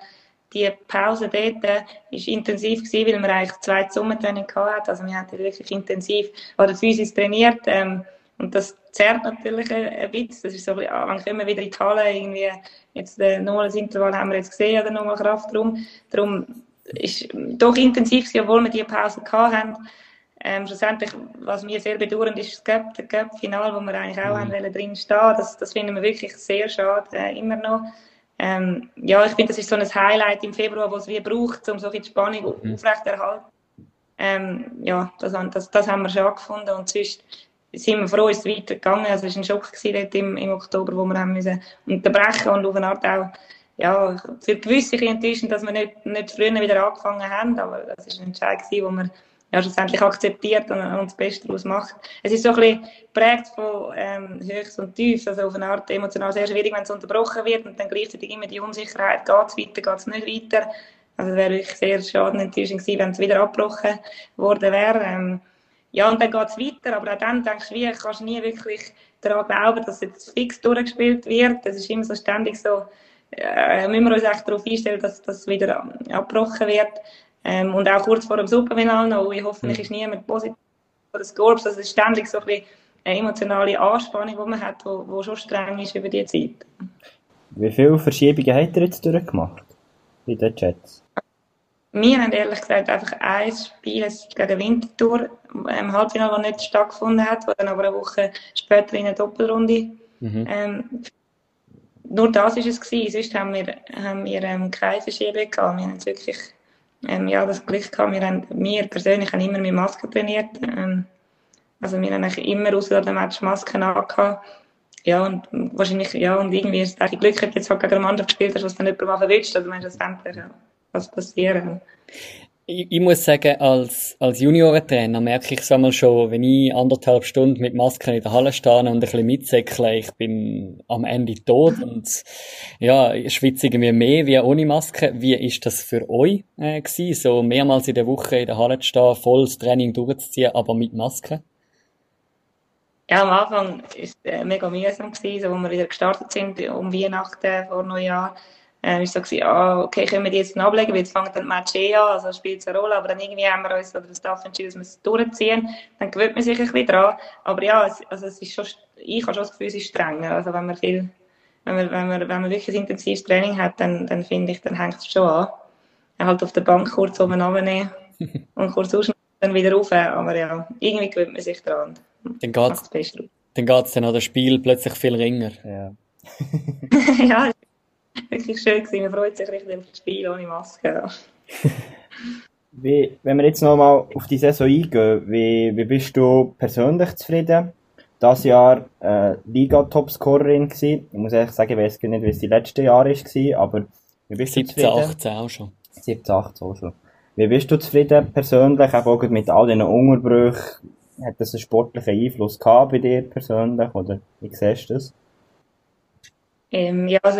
die Pause dort äh, ist intensiv gewesen, weil wir eigentlich zwei Sommertraining haben. Also wir haben wirklich intensiv oder physisch trainiert. Ähm, und das zerrt natürlich ein, bisschen. Das ist so ah, können wir wieder in die Halle irgendwie, jetzt äh, nochmal ein Intervall haben wir jetzt gesehen oder nochmal Kraft drum. Darum ist doch intensiv gewesen, obwohl wir diese Pause haben. Ähm, schlussendlich, was mir sehr bedauernd ist, das Cup, Cup-Final, wo wir eigentlich auch mhm. drin stehen, das, das finden wir wirklich sehr schade, äh, immer noch. Ähm, ja, ich finde, das ist so ein Highlight im Februar, was wie braucht, um so die Spannung mhm. aufrechterhalten. Ähm, ja, das, das, das haben wir schon gefunden und sonst sind wir froh, ist es weitergegangen. Also es war ein Schock gewesen im, im Oktober, wo wir haben müssen unterbrechen und auf eine Art auch ja, für gewisse enttäuschend, dass wir nicht, nicht früher wieder angefangen haben, aber das ist ein Entscheid gewesen, wo wir ja, schlussendlich akzeptiert und, und das Beste daraus macht. Es ist so ein bisschen geprägt von ähm, Höchst und Tief, also auf eine Art emotional sehr schwierig, wenn es unterbrochen wird und dann gleichzeitig immer die Unsicherheit, geht es weiter, geht es nicht weiter. Also es wäre wirklich sehr schade enttäuschend gewesen, wenn es wieder abgebrochen worden wäre. Ähm, ja, und dann geht es weiter, aber auch dann denkst du, wie, kannst nie wirklich daran glauben, dass jetzt fix durchgespielt wird. Es ist immer so ständig so, äh, müssen wir uns echt darauf einstellen, dass das wieder abgebrochen wird. Ähm, und auch kurz vor dem Superfinale noch, ich hoffentlich ist niemand positiv oder Scorps, also es ist ständig so ein bisschen eine emotionale Anspannung, die man hat, die wo, wo schon streng ist über die Zeit. Wie viele Verschiebungen habt ihr jetzt durchgemacht in den Chats? Wir haben ehrlich gesagt einfach ein Spiel gegen Winterthur im Halbfinale, das nicht stattgefunden hat, das dann aber eine Woche später in eine Doppelrunde. Mhm. Ähm, nur das war es gewesen. Sonst haben wir, haben wir ähm, keine Verschiebung gehabt. Wir haben wirklich ähm, ja, das Glück gehabt. Wir, haben, wir persönlich haben immer mit Maske trainiert. Ähm, also wir haben eigentlich immer außer dem Match Masken angehabt. Ja, und wahrscheinlich, ja, und irgendwie ist es Glück, dass jetzt halt gegen eine Mannschaft gespielt hast, was dann jemand mal verwünscht. Also, meinst du, das ja, was passieren. Ich, ich, muss sagen, als, als Juniorentrainer merke ich es einmal schon, wenn ich anderthalb Stunden mit Masken in der Halle stehe und ein bisschen mitsäckle, ich bin am Ende tot und ja, schwitze irgendwie mehr wie ohne Maske. Wie ist das für euch äh, gewesen, so mehrmals in der Woche in der Halle zu stehen, volles Training durchzuziehen, aber mit Maske? Ja, am Anfang war es äh, mega mühsam, als wir wieder gestartet sind, um Weihnachten vor Neujahr äh, ist so gewesen, ah, okay, können wir die jetzt ablegen, weil jetzt fängt dann die Match eh an, also spielt es eine Rolle, aber dann irgendwie haben wir uns oder das Staff entschieden, dass wir es durchziehen, dann gewöhnt man sich ein bisschen dran, aber ja, es, also es ist schon, ich habe schon das Gefühl, es ist strenger, also wenn man viel, wenn man, wenn man, wenn man wirklich ein intensives Training hat, dann, dann finde ich, dann hängt es schon an. Halt auf der Bank kurz oben runternehmen und kurz ausschneiden, dann wieder rauf, aber ja, irgendwie gewöhnt man sich dran. Dann geht's, dann geht's dann an das Spiel plötzlich viel ringer. Ja. ja, wirklich schön gewesen. Man freut sich richtig auf das Spiel ohne Maske. wie, wenn wir jetzt nochmal auf die Saison eingehen, wie, wie bist du persönlich zufrieden? Das Jahr äh, Liga-Topscorerin gewesen. Ich muss ehrlich sagen, ich weiß nicht, wie es die letzten Jahre war, aber wie bist 17, du zufrieden? 18 auch schon. 17, 18 auch schon. Wie bist du zufrieden persönlich, auch mit all diesen Unterbrüchen? Hat das einen sportlichen Einfluss gehabt bei dir persönlich, oder wie siehst du das? Ähm, ja, also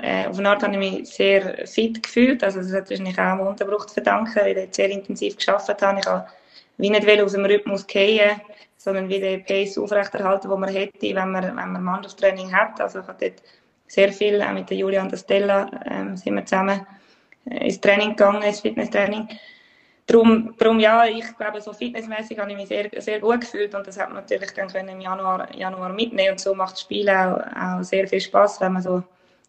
äh, auf eine Art habe ich mich sehr fit gefühlt. Also das hat wahrscheinlich auch am Unterbruch zu verdanken, weil ich sehr intensiv geschafft habe. Ich habe wie nicht aus dem Rhythmus gehen, sondern wie den Pace aufrechterhalten, den man hätte, wenn man, wenn man Mannschaftstraining hat. Also ich habe dort sehr viel, auch mit der Julia und der Stella ähm, sind wir zusammen äh, ins Training gegangen, ins Fitnesstraining. Darum, darum ja, ich glaube, so fitnessmäßig habe ich mich sehr, sehr gut gefühlt und das hat man natürlich dann können im Januar, Januar mitnehmen und so macht das Spiel auch, auch sehr viel Spaß, wenn man so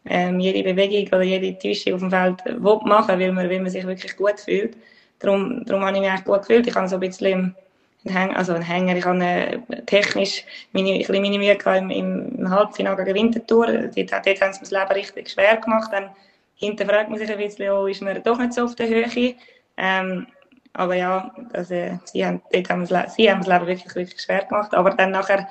ähm, jede Bewegung oder jede Täuschung auf dem Feld will machen weil man, weil man sich wirklich gut fühlt. Darum, darum habe ich mich echt gut gefühlt. Ich habe so ein bisschen einen Hänger, also einen Hänger, ich habe äh, technisch meine, ein meine Mühe im, im Halbfinale gegen Winterthur. Dort, dort haben sie mir das Leben richtig schwer gemacht. Dann hinterfragt man sich ein bisschen, oh, ist man doch nicht so auf der Höhe. Ähm, aber ja, also, sie, haben, das, sie haben Leben wirklich, wirklich schwer gemacht. Aber dann nachher,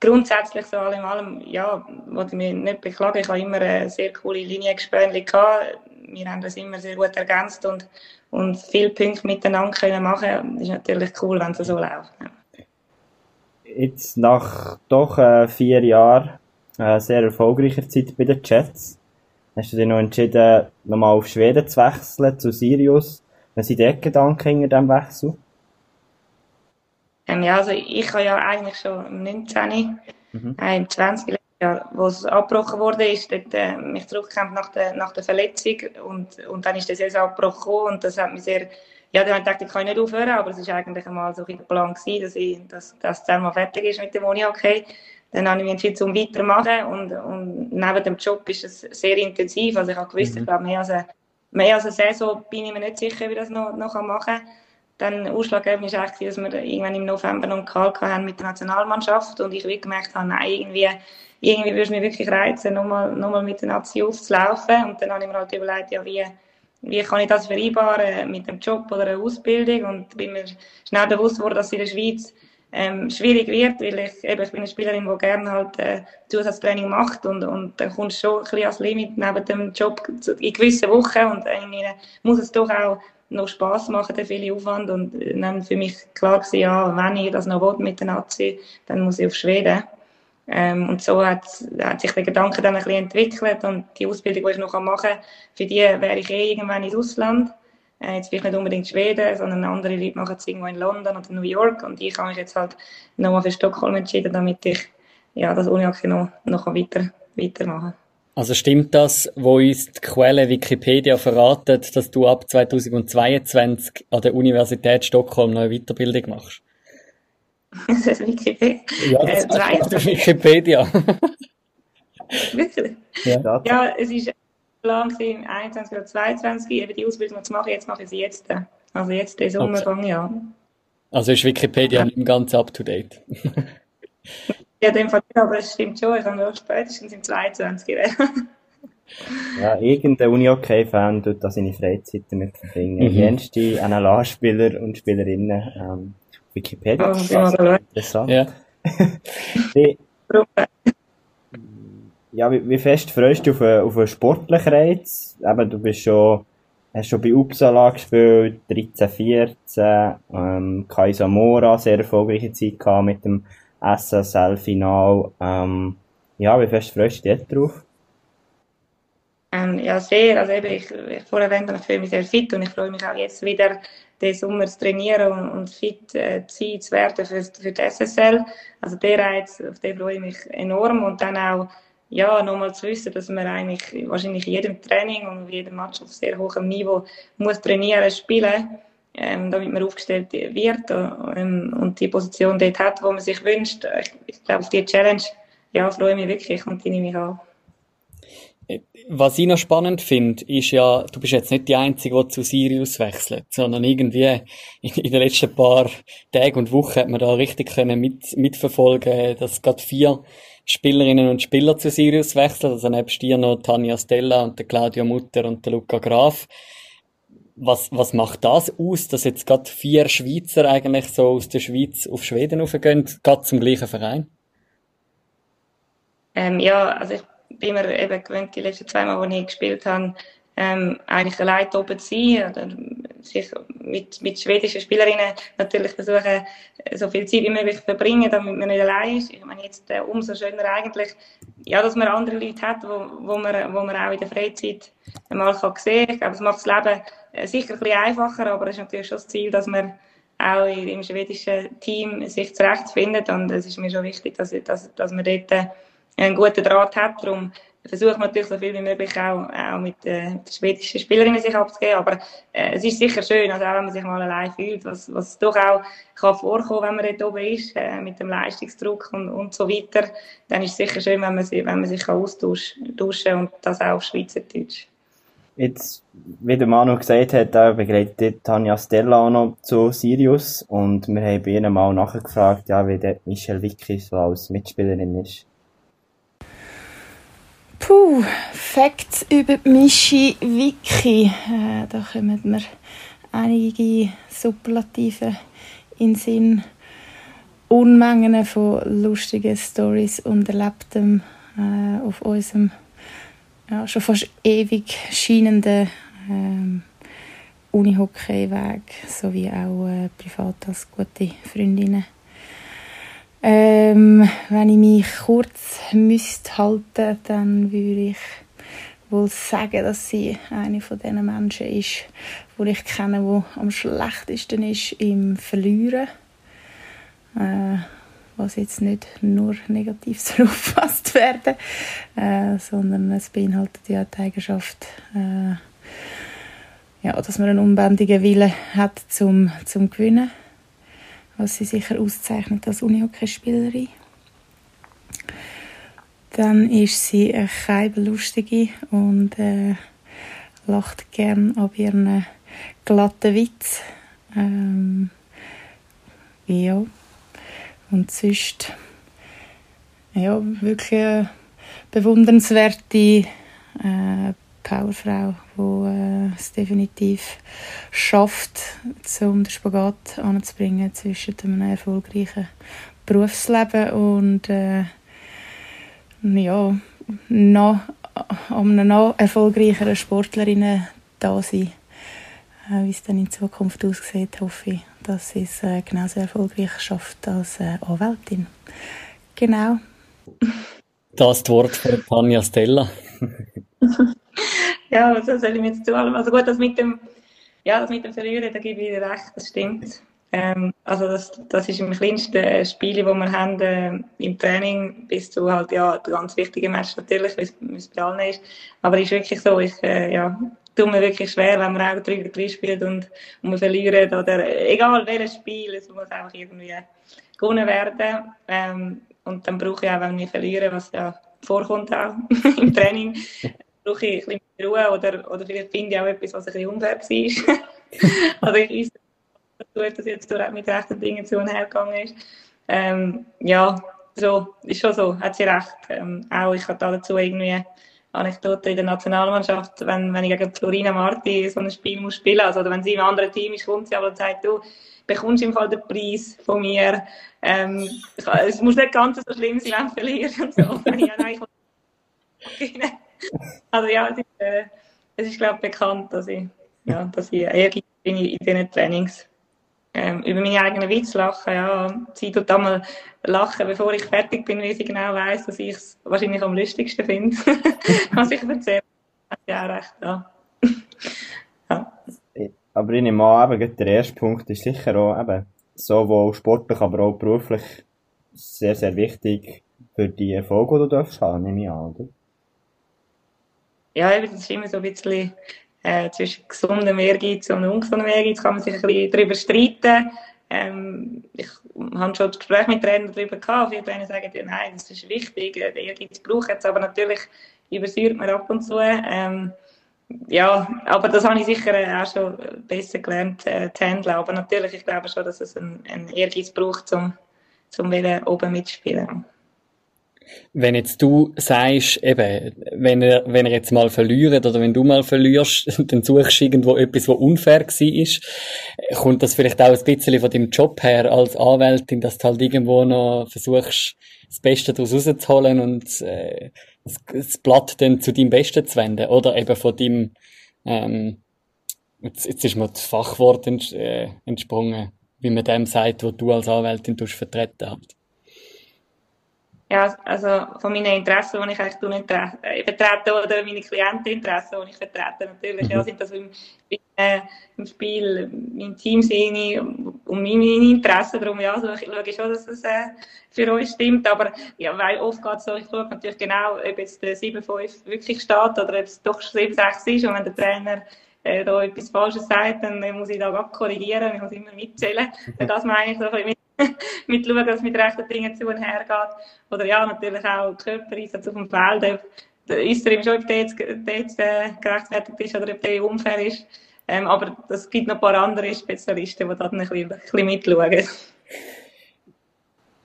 grundsätzlich so allem, allem ja, wollte ich mich nicht beklagen. Ich habe immer eine sehr coole Liniengespönli gehabt. Wir haben das immer sehr gut ergänzt und, und viele Punkte miteinander können machen. Das ist natürlich cool, wenn es so läuft. Jetzt nach doch äh, vier Jahren äh, sehr erfolgreicher Zeit bei den Jets, hast du dich noch entschieden, nochmal auf Schweden zu wechseln, zu Sirius. Was sind die Gedanken hinter diesem Wechsel? Ähm, ja, also ich habe ja eigentlich schon im 19. Mhm. Äh, im 20. Jahr, wo es abgebrochen wurde, ist dort, äh, mich zurückgekämpft nach der, nach der Verletzung und, und dann ist der Saison abgebrochen und das hat mich sehr, ja, dann habe ich gedacht, ich kann nicht aufhören, aber es war eigentlich einmal so ein Plan gewesen, dass ich, dass, dass das mal fertig ist mit dem Unihockey. Dann habe ich mich entschieden, um weiterzumachen und, und neben dem Job ist es sehr intensiv, also ich habe gewusst, mhm. ich glaube, mehr als eine mehr als eine Saison bin ich mir nicht sicher, wie das noch, noch machen kann. Dann ausschlaggebend war eigentlich, dass wir irgendwann im November noch einen Call hatten mit der Nationalmannschaft und ich gemerkt habe, nein, irgendwie, irgendwie würde es mich wirklich reizen, nochmal, nochmal mit der Nazi aufzulaufen. Und dann habe ich mir halt überlegt, ja, wie, wie kann ich das vereinbaren mit dem Job oder einer Ausbildung und bin mir schnell bewusst geworden, dass in der Schweiz ähm, schwierig wird, weil ich, eben, ich bin eine Spielerin, die gerne halt äh, Zusatztraining macht und, und dann kommst du schon ein bisschen als Limit neben dem Job in gewissen Wochen und irgendwie muss es doch auch noch Spass machen, der viele Aufwand und dann für mich klar gewesen, ja, wenn ich das noch will mit der Nazi, dann muss ich auf Schweden. Ähm, und so hat, hat sich der Gedanke dann ein bisschen entwickelt und die Ausbildung, die ich noch machen kann, für die wäre ich eh irgendwann ins Ausland. Äh, jetzt vielleicht nicht unbedingt Schweden, sondern andere Leute machen es irgendwo in London oder New York. Und ich habe mich jetzt halt nochmal für Stockholm entschieden, damit ich ja, das Uni-Hockey noch, noch weiter, weitermachen Also stimmt das, wo uns die Quelle Wikipedia verratet, dass du ab 2022 an der Universität Stockholm noch eine Weiterbildung machst? das ist Wikipedia. Ja, das äh, ist Wikipedia. Wirklich? Ja. ja, es ist Plan im 21 oder 22 eben die Ausbildung zu machen. Jetzt mache ich sie jetzt. Also jetzt den Sommer fange ich an. Also ist Wikipedia nicht ganz up to date? ja, dem Fall aber es stimmt schon. Ich habe noch spätestens im 22 Ja, irgendein Uni-OK-Fan tut das seine Freizeit damit verbringen. Mhm. Jenste NLA-Spieler und Spielerinnen ähm, Wikipedia. Oh, ja, interessant. Ja. ja, wie, wie fest freust du auf einen, auf einen sportlichen Reiz? Eben, du bist schon hast schon bei Uppsala gespielt, 13, 14, ähm, Kaiser Mora, sehr erfolgreiche Zeit gehabt mit dem SSL-Final. Ähm, ja, wie fest freust du dich drauf? Ähm, ja, sehr. Also eben, ich, ich vorher erwähnt ich fühle mich sehr fit und ich freue mich auch jetzt wieder, den Sommer zu trainieren und, und fit äh, zu sein, zu werden für, für die SSL. Also der Reiz, auf den freue ich mich enorm und dann auch ja, nochmal zu wissen, dass man eigentlich wahrscheinlich in jedem Training und jedem Match auf sehr hohem Niveau muss trainieren, spielen, ähm, damit man aufgestellt wird ähm, und die Position dort hat, wo man sich wünscht. Ich, ich glaube, auf die Challenge ja, freue ich mich wirklich und die nehme ich an. Was ich noch spannend finde, ist ja, du bist jetzt nicht die Einzige, die zu Sirius wechselt, sondern irgendwie in, in den letzten paar Tagen und Wochen hat man da richtig können mit, mitverfolgen, dass gerade vier Spielerinnen und Spieler zu Sirius wechseln. Also nebst dir noch Tanja Stella und der Claudio Mutter und der Luca Graf. Was, was macht das aus, dass jetzt gerade vier Schweizer eigentlich so aus der Schweiz auf Schweden raufgehen, gerade zum gleichen Verein? Ähm, ja, also ich bin mir eben gewöhnt, die letzten zwei Mal, die ich gespielt habe, ähm, eigentlich allein oben zu sein oder sich mit, mit schwedischen Spielerinnen natürlich versuchen, so viel Zeit wie möglich zu verbringen, damit man nicht allein ist. Ich meine, jetzt äh, umso schöner eigentlich, ja, dass man andere Leute hat, wo, wo, man, wo man auch in der Freizeit mal kann sehen kann. Ich glaube, es macht das Leben äh, sicher ein bisschen einfacher, aber es ist natürlich schon das Ziel, dass man auch im schwedischen Team sich zurechtfindet und es ist mir schon wichtig, dass, dass, dass man dort äh, einen guten Draht hat. Darum versuche man natürlich so viel wie möglich auch, auch mit äh, den schwedischen Spielerinnen sich abzugeben. Aber äh, es ist sicher schön, also auch wenn man sich mal allein fühlt, was, was doch auch kann vorkommen, wenn man dort oben ist, äh, mit dem Leistungsdruck und, und so weiter. Dann ist es sicher schön, wenn man, wenn man sich kann austauschen kann und das auch auf Schweizerdeutsch. Jetzt, wie der Manu gesagt hat, begleitet Tanja Stella auch noch zu Sirius und wir haben bei ihnen mal nachgefragt, ja, wie der Michel Vicky so als Mitspielerin ist. Puh, Facts über Michi Wiki. Äh, da kommen mir einige Superlative in Sinn. Unmengen von lustigen Stories und Erlebtem äh, auf unserem ja, schon fast ewig scheinenden ähm, Unihockey-Weg, sowie auch äh, privat als gute Freundinnen. Ähm, wenn ich mich kurz müsste halten, dann würde ich wohl sagen, dass sie eine von diesen Menschen ist, die ich kenne, die am schlechtesten ist im Verlieren. Äh, was jetzt nicht nur negativ soll auffasst werden, äh, sondern es beinhaltet ja die Eigenschaft, äh, ja, dass man einen unbändigen Willen hat zum, zum Gewinnen was sie sicher auszeichnet als Unihockeyspielerin. Dann ist sie eine Keibelustige und äh, lacht gern ab ihren glatten Witz. Ähm, ja. Und sonst ja, wirklich eine bewundernswerte äh, Powerfrau, die äh, es definitiv schafft, um den Spagat anzubringen zwischen einem erfolgreichen Berufsleben und äh, ja, noch, um eine noch erfolgreicheren Sportlerin da sein. Äh, Wie es dann in Zukunft aussieht, hoffe ich, dass sie es äh, genauso erfolgreich schafft als äh, Anwältin. Genau. Das Wort von Tanja Stella. ja, was soll ich mir jetzt zu allem? Also gut, das mit dem, ja, das mit dem Verlieren, da gebe ich dir recht, das stimmt. Ähm, also das, das ist im kleinsten Spiel, das wir haben äh, im Training, bis zu halt, ja, ganz wichtige Match natürlich, wie es bei allen ist. Aber es ist wirklich so, ich, äh, ja, tut mir wirklich schwer, wenn wir auch 3 3 spielen und, und wir verlieren, oder egal welches Spiel, es muss einfach irgendwie gewonnen werden. Ähm, und dann brauche ich auch, wenn wir verlieren, was ja vorkommt auch im Training, brauche ich ein bisschen Ruhe oder, oder vielleicht finde ich auch etwas, was ein bisschen unfair war. also ich weiß, dass das jetzt mit rechten Dingen zu und her gegangen ist. Ähm, ja, so, ist schon so, hat sie recht. Ähm, auch ich hatte dazu irgendwie Anekdote in der Nationalmannschaft, wenn, wenn ich gegen Florina Marti so ein Spiel muss spielen, also oder wenn sie im anderen Team ist, kommt sie aber und sagt, du bekommst im Fall den Preis von mir. Ähm, es muss nicht ganz so schlimm sein, wenn du verlierst und so. also ja, es ist, äh, es ist glaube bekannt, dass ich ja, dass ich ehrgeizig bin in diesen Trainings. Ähm, über meine eigenen Witze lachen, ja. Sie tut einmal lachen, bevor ich fertig bin, weil sie genau weiss, dass ich es wahrscheinlich am lustigsten finde, was ich erzähle. Ist ja auch recht, ja. ja. Aber ich nehme an, eben, der erste Punkt ist sicher auch eben, sowohl sportlich, aber auch beruflich sehr, sehr wichtig für die Erfolge, die du darfst haben, nehme ich an, oder? Ja, das ist immer so ein bisschen äh, zwischen gesundem Ehrgeiz und ungesundem Ehrgeiz kann man sich ein bisschen darüber streiten. Ähm, ich habe schon das Gespräch mit Trainern darüber gehabt. Viele Trainer sagen, ja, nein, das ist wichtig, der Ehrgeiz braucht es, aber natürlich übersäuert man ab und zu. Ähm, ja, aber das habe ich sicher auch schon besser gelernt äh, zu handeln. Aber natürlich, ich glaube schon, dass es einen, Ehrgeiz braucht, um, um oben mitzuspielen. Wenn jetzt du sagst, eben, wenn er, wenn er jetzt mal verliert oder wenn du mal verlierst, dann suchst du irgendwo etwas, was unfair war, kommt das vielleicht auch ein bisschen von deinem Job her als Anwältin, dass du halt irgendwo noch versuchst, das Beste daraus rauszuholen und äh, das, das Blatt dann zu deinem Besten zu wenden? Oder eben von deinem, ähm, jetzt, jetzt ist mir das Fachwort äh, entsprungen, wie man dem sagt, wo du als Anwältin vertreten hast ja, also von meinen Interessen, die ich eigentlich äh, vertrete, oder meine Klienteninteressen, die ich vertrete, natürlich, ja, mhm. sind das im, äh, im Spiel mein Team sehe und meine Interessen, darum ja, so, ich schaue schon, dass es äh, für uns stimmt, aber ja, weil oft geht es so, ich schaue natürlich genau, ob jetzt der 7-5 wirklich steht oder ob es doch 7-6 ist und wenn der Trainer äh, da etwas Falsches sagt, dann muss ich da korrigieren, ich muss immer mitzählen. Mhm. Das meine ich so ein bisschen mit schauen, dass es mit rechten Dingen zu und her geht. Oder ja, natürlich auch Körpereinsatz auf dem Feld. Ist er ihm schon, ob der jetzt, der jetzt äh, gerechtfertigt ist oder ob der unfair ist. Ähm, aber es gibt noch ein paar andere Spezialisten, die da ein bisschen, ein bisschen mitschauen.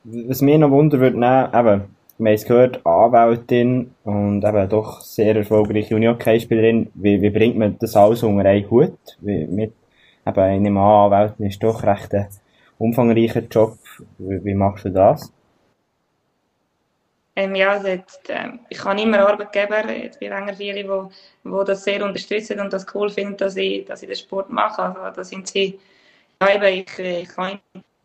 Was mich noch wundern würde, eben, wir haben es gehört, Anwältin und eben doch sehr erfolgreiche Unihockey-Spielerin. Wie, wie bringt man das alles unter einen Hut? Wie, mit, eben, ich nehme an, Anwältin ist doch recht eine umfangreicher Job. Wie, wie machst du das? Ähm, ja, also jetzt, ähm, ich habe immer Arbeitgeber, jetzt bei länger viele, wo, wo das sehr unterstützen und das cool finden, dass ich, dass ich den Sport mache. Also da sind sie, ja eben, ich, ich kann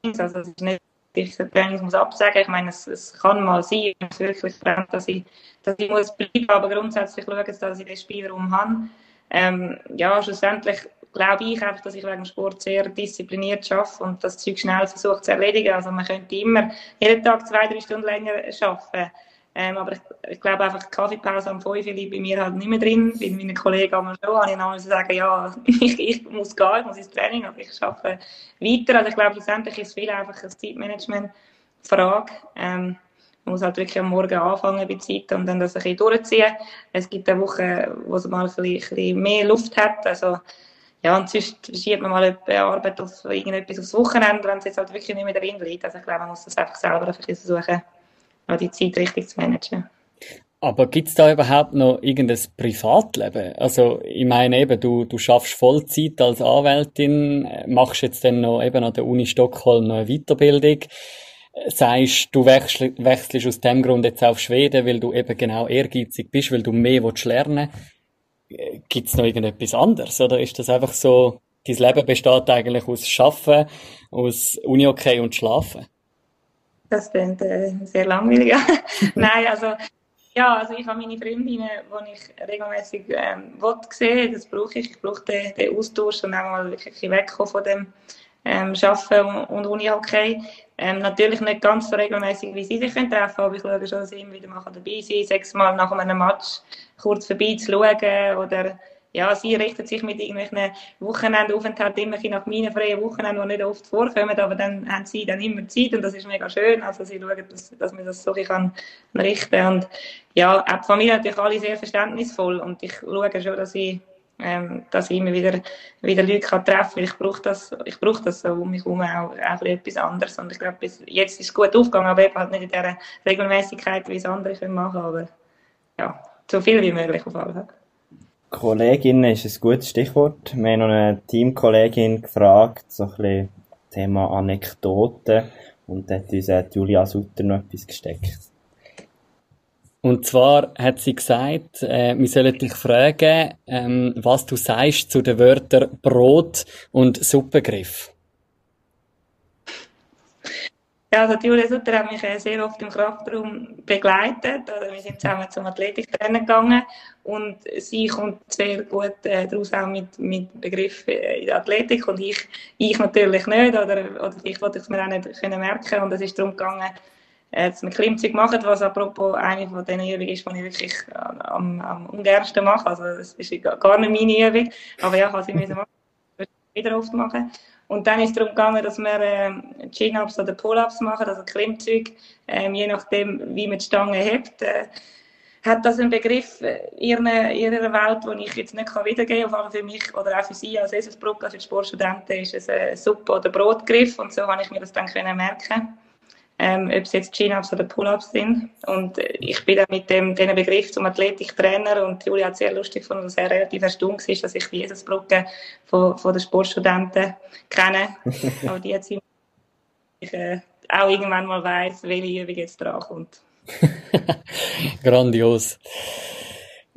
nicht, also es ist nicht, ich den Training muss absagen. Ich meine, es, es kann mal sein, es wirklich brennt, dass ich, dass ich muss bleiben, aber grundsätzlich schauen, dass ich den Spielraum habe. Ähm, ja, schlussendlich glaube ich einfach, dass ich wegen dem Sport sehr diszipliniert arbeite und das Zeug schnell versuche zu erledigen. Also man könnte immer jeden Tag zwei, drei Stunden länger arbeiten. Ähm, aber ich, ich, glaube einfach, die Kaffeepause am 5 liegt bei mir halt nicht mehr drin. Bei meinen Kollegen haben wir schon, habe ich noch sagen, ja, ich, ich, muss gehen, ich muss ins Training, aber ich arbeite weiter. Also ich glaube, schlussendlich ist es viel einfach eine Zeitmanagement-Frage. Ähm, man muss halt wirklich am Morgen anfangen bei Zeit und dann das ein bisschen durchziehen. Es gibt eine Woche, wo es mal ein bisschen, ein bisschen mehr Luft hat. Also ja, und sonst schiebt man mal eine Arbeit auf irgendetwas aufs Wochenende, wenn es jetzt halt wirklich nicht mehr drin liegt. Also ich glaube, man muss das einfach selber versuchen, die Zeit richtig zu managen. Aber gibt es da überhaupt noch irgendein Privatleben? Also, ich meine eben, du, du schaffst Vollzeit als Anwältin, machst jetzt dann noch eben an der Uni Stockholm noch eine Weiterbildung, sagst, du wechselst, wechselst aus dem Grund jetzt auf Schweden, weil du eben genau ehrgeizig bist, weil du mehr lernen willst Gibt es noch irgendetwas anderes? Oder ist das einfach so, dein Leben besteht eigentlich aus Schaffen, aus Uni-Okay und Schlafen? Das klingt äh, sehr langweilig. Nein, also, ja, also ich habe meine Freundinnen, die ich regelmäßig ähm, sehen das brauche ich. Ich brauche den, den Austausch und auch mal wirklich wegkommen von dem ähm, Arbeiten und Uni-Hockey. Ähm, natürlich nicht ganz so regelmäßig, wie sie sich treffen aber ich schaue schon, dass sie immer wieder mal dabei sein sechsmal nach einem Match kurz vorbei zu schauen oder ja, sie richtet sich mit irgendwelchen Wochenendaufenthalten immer nach meinen freien Wochenenden, die nicht oft vorkommen, aber dann haben sie dann immer Zeit und das ist mega schön, also sie schauen, dass, dass man das so kann richten und ja, auch die Familie natürlich alle sehr verständnisvoll und ich schaue schon, dass ich ähm, dass ich immer wieder, wieder Leute kann treffen kann. Ich brauche das, ich brauche das so um mich herum auch, auch etwas anderes. Und ich glaube, jetzt ist es gut aufgegangen, aber eben halt nicht in dieser Regelmäßigkeit, wie es andere können machen Aber ja, so viel wie möglich auf alle Fälle. Kollegin ist ein gutes Stichwort. Wir haben noch eine Teamkollegin gefragt, so ein bisschen Thema Anekdoten. Und da hat uns Julia Sutter noch etwas gesteckt. Und zwar hat sie gesagt, äh, wir sollen dich fragen, ähm, was du sagst zu den Wörtern Brot und Suppengriff. Ja, also die Julia Sutter hat mich äh, sehr oft im Kraftraum begleitet. Oder wir sind zusammen zum Athletiktraining gegangen und sie kommt sehr gut äh, daraus auch mit, mit Begriffen äh, in der Athletik und ich, ich natürlich nicht oder, oder ich wollte es mir auch nicht können merken und es ist darum gegangen, äh, dass wir Klimmzüge machen, was apropos eine von den Übungen ist, die ich wirklich am, am ungernsten mache. Also das ist gar nicht meine Übung, aber ja, ich müssen machen, wieder oft machen. Und dann ist es darum gegangen, dass wir äh, Chin-Ups oder Pull-Ups machen, also Klimmzüge, äh, je nachdem, wie man die Stange hebt. Äh, hat das einen Begriff in ihrer, Welt, den ich jetzt nicht wiedergeben kann. Aber für mich oder auch für Sie als Eselsbrücke, als Sportstudenten, ist es ein Suppe- oder Brotgriff. Und so habe ich mir das dann können merken ähm, ob es jetzt Chin-Ups oder Pull-Ups sind. Und ich bin dann mit dem, diesem Begriff zum Athletiktrainer und Julia hat sehr lustig gefunden, dass er relativ erstaunt ist, dass ich die Eselsbrücke von, von den Sportstudenten kenne. Aber die jetzt ich äh, auch irgendwann mal weiss, welche Übung jetzt dran kommt. Grandios.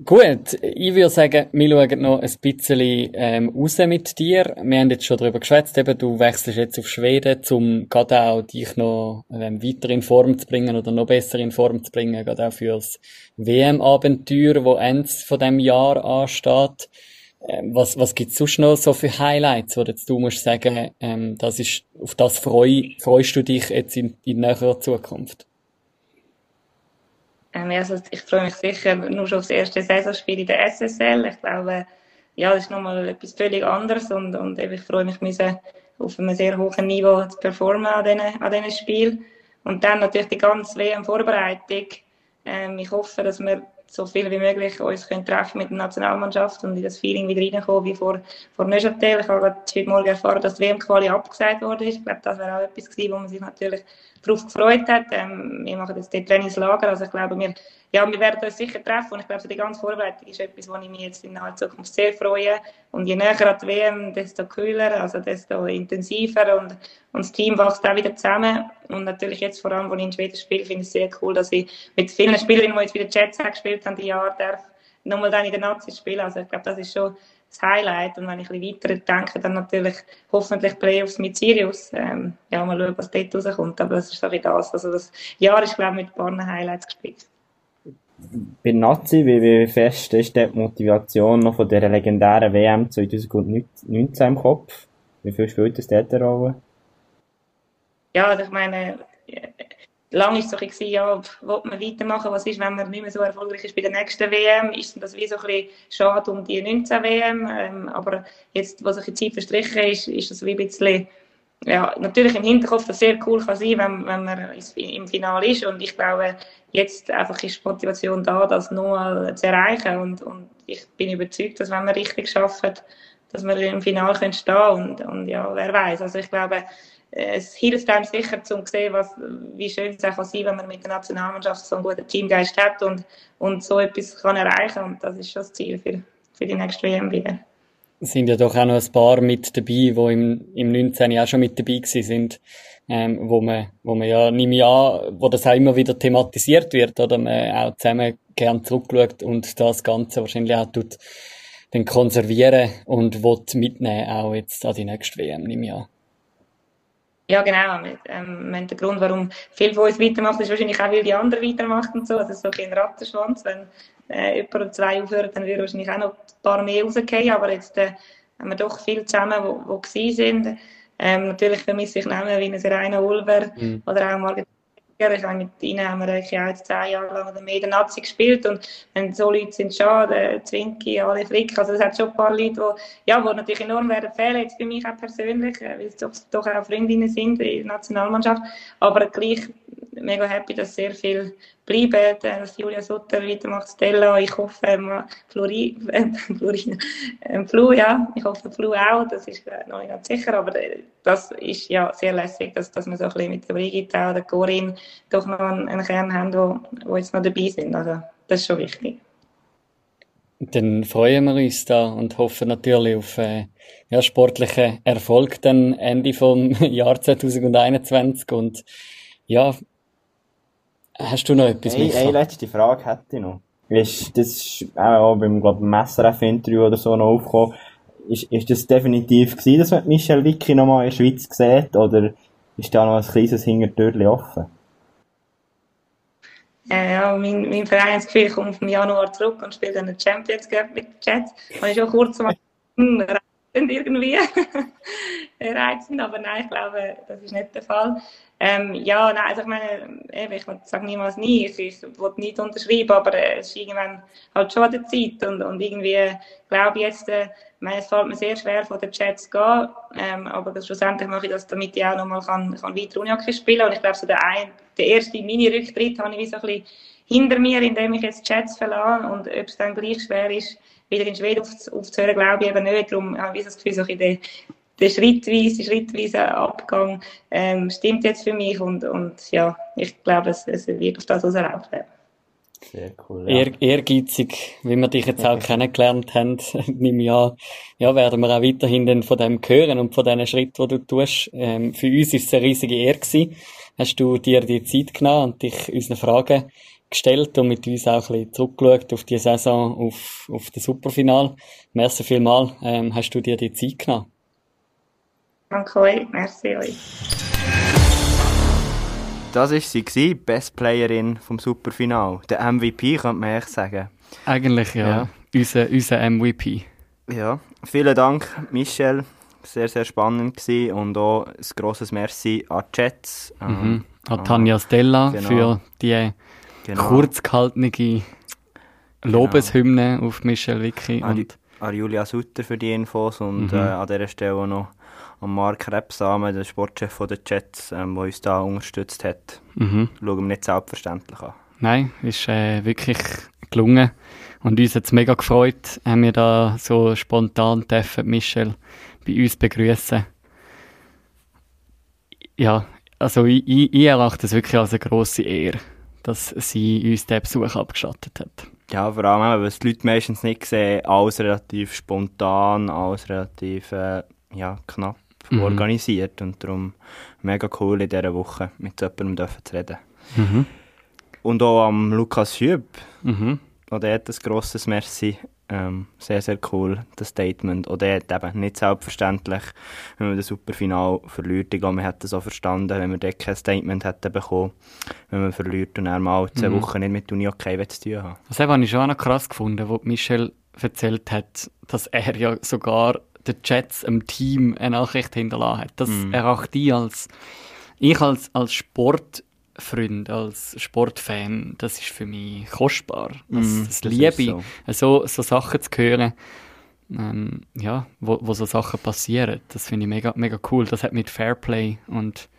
Gut, ich würde sagen, wir schauen noch ein bisschen ähm, raus mit dir. Wir haben jetzt schon darüber geschwätzt, eben, du wechselst jetzt auf Schweden, um gerade auch dich noch ähm, weiter in Form zu bringen oder noch besser in Form zu bringen, gerade auch für das WM-Abenteuer, wo Ende von dem Jahr ansteht. Ähm, was, was gibt's sonst noch so für Highlights, wo jetzt du musst sagen, ähm, das ist, auf das freu, freust du dich jetzt in, in näherer Zukunft? Ähm, also ich freue mich sicher nur schon auf das erste Saisonspiel in der SSL. Ich glaube, ja, das ist nochmal etwas völlig anderes und, und ich freue mich, müssen auf einem sehr hohen Niveau zu performen an diesen, an diesen Spielen. Und dann natürlich die ganze WM-Vorbereitung. Ähm, ich hoffe, dass wir so viel wie möglich uns können treffen mit der Nationalmannschaft und in das Feeling wieder reinkommen wie vor, vor Neuchâtel. Ich habe heute Morgen erfahren, dass die WM-Quali abgesagt wurde. Ich glaube, das wäre auch etwas gewesen, wo man sich natürlich darauf gefreut hat. Ähm, wir machen jetzt den Trainingslager, also ich glaube, wir, ja, wir werden uns sicher treffen und ich glaube, so die ganze Vorbereitung ist etwas, wo ich mich jetzt in naher Zukunft sehr freue. Und je näher an die WM, desto kühler, also desto intensiver und, und das Team wächst auch wieder zusammen. Und natürlich jetzt vor allem, wo ich in Schweden spiele, finde ich es sehr cool, dass ich mit vielen Spielerinnen, die jetzt wieder Jets gespielt haben, die Jahre darf, nochmal dann in der Nazi spielen. Also ich glaube, das ist schon das Highlight. Und wenn ich ein bisschen weiter denke, dann natürlich hoffentlich Playoffs mit Sirius. Ähm, ja, mal schauen, was dort rauskommt. Aber das ist so wie das. Also das Jahr ist, glaube ich, mit ein paar Highlights gespielt. Bei Nazi, wie, wie fest ist die Motivation noch von der legendären WM 2019 im Kopf? Wie viel spielt das dort eine Rolle? Ja, also ich meine, lange ist es so ein bisschen, ja, will man weitermachen, was ist, wenn man nicht mehr so erfolgreich ist bei der nächsten WM, ist das wie so ein bisschen schade um die 19 WM, ähm, aber jetzt, was sich die Zeit verstrichen ist, ist das wie ein bisschen, ja, natürlich im Hinterkopf, das sehr cool kann sein, wenn, wenn man im Finale ist. Und ich glaube, jetzt einfach ist die Motivation da, das nur zu erreichen. Und, und ich bin überzeugt, dass wenn wir richtig schaffen, dass wir im Finale stehen können. Und, und ja, wer weiß, also ich glaube, es hilft einem sicher, um zu sehen, was, wie schön es auch kann sein wenn man mit der Nationalmannschaft so einen guten Teamgeist hat und, und so etwas kann erreichen Und das ist schon das Ziel für, für die nächste WM wieder. Es sind ja doch auch noch ein paar mit dabei, die im, im 19. auch schon mit dabei gewesen sind, ähm, wo man, wo man ja nicht mehr an, wo das auch immer wieder thematisiert wird, oder man auch zusammen gern zurückschaut und das Ganze wahrscheinlich auch tut, dann konservieren und mitnehmen, auch jetzt an die nächste WM, nehme ich an. Ja, genau. Ähm, der Grund, warum viele von uns weitermachen, ist wahrscheinlich auch, weil die anderen weitermachen und so. Also so ein Rattenschwanz. Wenn äh, jemand oder zwei aufhören, dann würde wahrscheinlich auch noch ein paar mehr rausgehen. Aber jetzt äh, haben wir doch viele zusammen, die, die sind. Ähm, natürlich vermisse ich Namen wie eine Serena Ulver mhm. oder auch Margit ich habe mit ihnen haben wir eigentlich auch zehn Jahre lang oder mehr in Nazi gespielt und wenn so Leute sind schon, der Zwinki, alle Frick, also es hat schon ein paar Leute, die, ja, die natürlich enorm werden fehlen, jetzt für mich auch persönlich, äh, weil es doch, doch auch Freundinnen sind in der Nationalmannschaft, aber gleich mega happy, dass sehr viel bleiben, dass Julia Sutter weitermacht, Stella, ich hoffe, ähm, Flori, äh, Florina, äh, Flu, ja, ich hoffe Flu auch, das ist äh, noch nicht ganz sicher, aber äh, das ist ja sehr lässig, dass, dass wir so ein bisschen mit der Brigitte oder der Corinne doch noch einen, einen Kern haben, wo, wo jetzt noch dabei sind, also das ist schon wichtig. Dann freuen wir uns da und hoffen natürlich auf äh, ja, sportlichen Erfolg dann Ende vom Jahr 2021 und ja, Hast du noch etwas, Eine, eine letzte Frage hätte ich noch. Ist, das ist auch beim, glaub, SRF-Interview oder so noch aufgekommen. Ist, ist das definitiv gewesen, dass man Michel Vicky nochmal in der Schweiz sieht? Oder ist da noch ein kleines Hintertürchen offen? Äh, ja, mein, mein Vereinsgefühl kommt im Januar zurück und spielt dann den Champions Cup mit den Jets. Habe ich schon kurz mal reizend irgendwie reizend, aber nein, ich glaube, das ist nicht der Fall. Ähm, ja, nein, also ich meine, ich sage niemals nie, ich, ich will nicht unterschreiben, aber äh, es ist irgendwann halt schon an der Zeit und, und irgendwie glaube jetzt, äh, ich meine, es fällt mir sehr schwer, von den Chats zu gehen, ähm, aber schlussendlich mache ich das, damit ich auch nochmal kann, kann weiter Unihockey spielen und ich glaube, so der, ein, der erste Mini-Rücktritt habe ich wie so ein bisschen hinter mir, indem ich jetzt Chats verlasse und ob es dann gleich schwer ist, wieder in Schweden auf, aufzuhören, glaube ich eben nicht, darum habe ich das Gefühl, so ein bisschen der schrittweise, schrittweise Abgang ähm, stimmt jetzt für mich und, und ja, ich glaube, es, es wird auf das rauslaufen. Sehr cool. Ja. Ehr, ehrgeizig, wie wir dich jetzt auch kennengelernt haben, nehme ich an, ja, werden wir auch weiterhin dann von dem hören und von diesen Schritten, die du tust. Ähm, für uns ist es eine riesige Ehre gewesen. Hast du dir die Zeit genommen und dich unseren Fragen gestellt und mit uns auch ein bisschen zurückgeschaut auf die Saison, auf, auf das Superfinal. Merci vielmal, ähm, hast du dir die Zeit genommen. Danke euch, merci euch. Das war sie, Best Playerin vom Superfinal. Der MVP, könnte man echt sagen. Eigentlich, ja. ja. Unser, unser MVP. Ja, vielen Dank, Michel. Sehr, sehr spannend gewesen. und auch ein grosses Merci an Jets. Mhm. Ähm, an Tanja Stella genau. für die genau. kurz gehaltene. Lobeshymne genau. auf Michel Vicky. An, und an Julia Sutter für die Infos und mhm. äh, an dieser Stelle noch an Mark Rebsamen, der Sportchef der Jets, ähm, der uns da unterstützt hat. Mhm. Schauen wir nicht selbstverständlich an. Nein, ist äh, wirklich gelungen. Und uns hat es mega gefreut, haben wir da so spontan dürfen Michel bei uns begrüßen. Ja, also ich, ich, ich erachte es wirklich als eine grosse Ehre, dass sie uns diesen Besuch abgestattet hat. Ja, vor allem, weil es die Leute meistens nicht sehen, alles relativ spontan, alles relativ äh, ja, knapp mhm. organisiert und darum mega cool in dieser Woche mit jemandem zu reden. Mhm. Und auch am Lukas Hüb, mhm. auch der hat ein grosses Merci. Ähm, sehr, sehr cool, das Statement. Und er hat eben nicht selbstverständlich, wenn man das Superfinal verliert. Ich glaube, man hätte das auch verstanden, wenn man dort kein Statement hätte bekommen, wenn man verliert und dann mal zwei mhm. Wochen nicht mit Uni okay zu tun haben. Das habe ich schon auch noch krass gefunden, wo Michel erzählt hat, dass er ja sogar den Jets, im Team, eine Nachricht hinterlassen hat. Das mm. erachte ich als, ich als, als Sportfreund, als Sportfan, das ist für mich kostbar. Das, mm, das, das liebe ich, so. so. so Sachen zu hören, ähm, ja, wo, wo so Sachen passieren. Das finde ich mega, mega cool. Das hat mit Fairplay und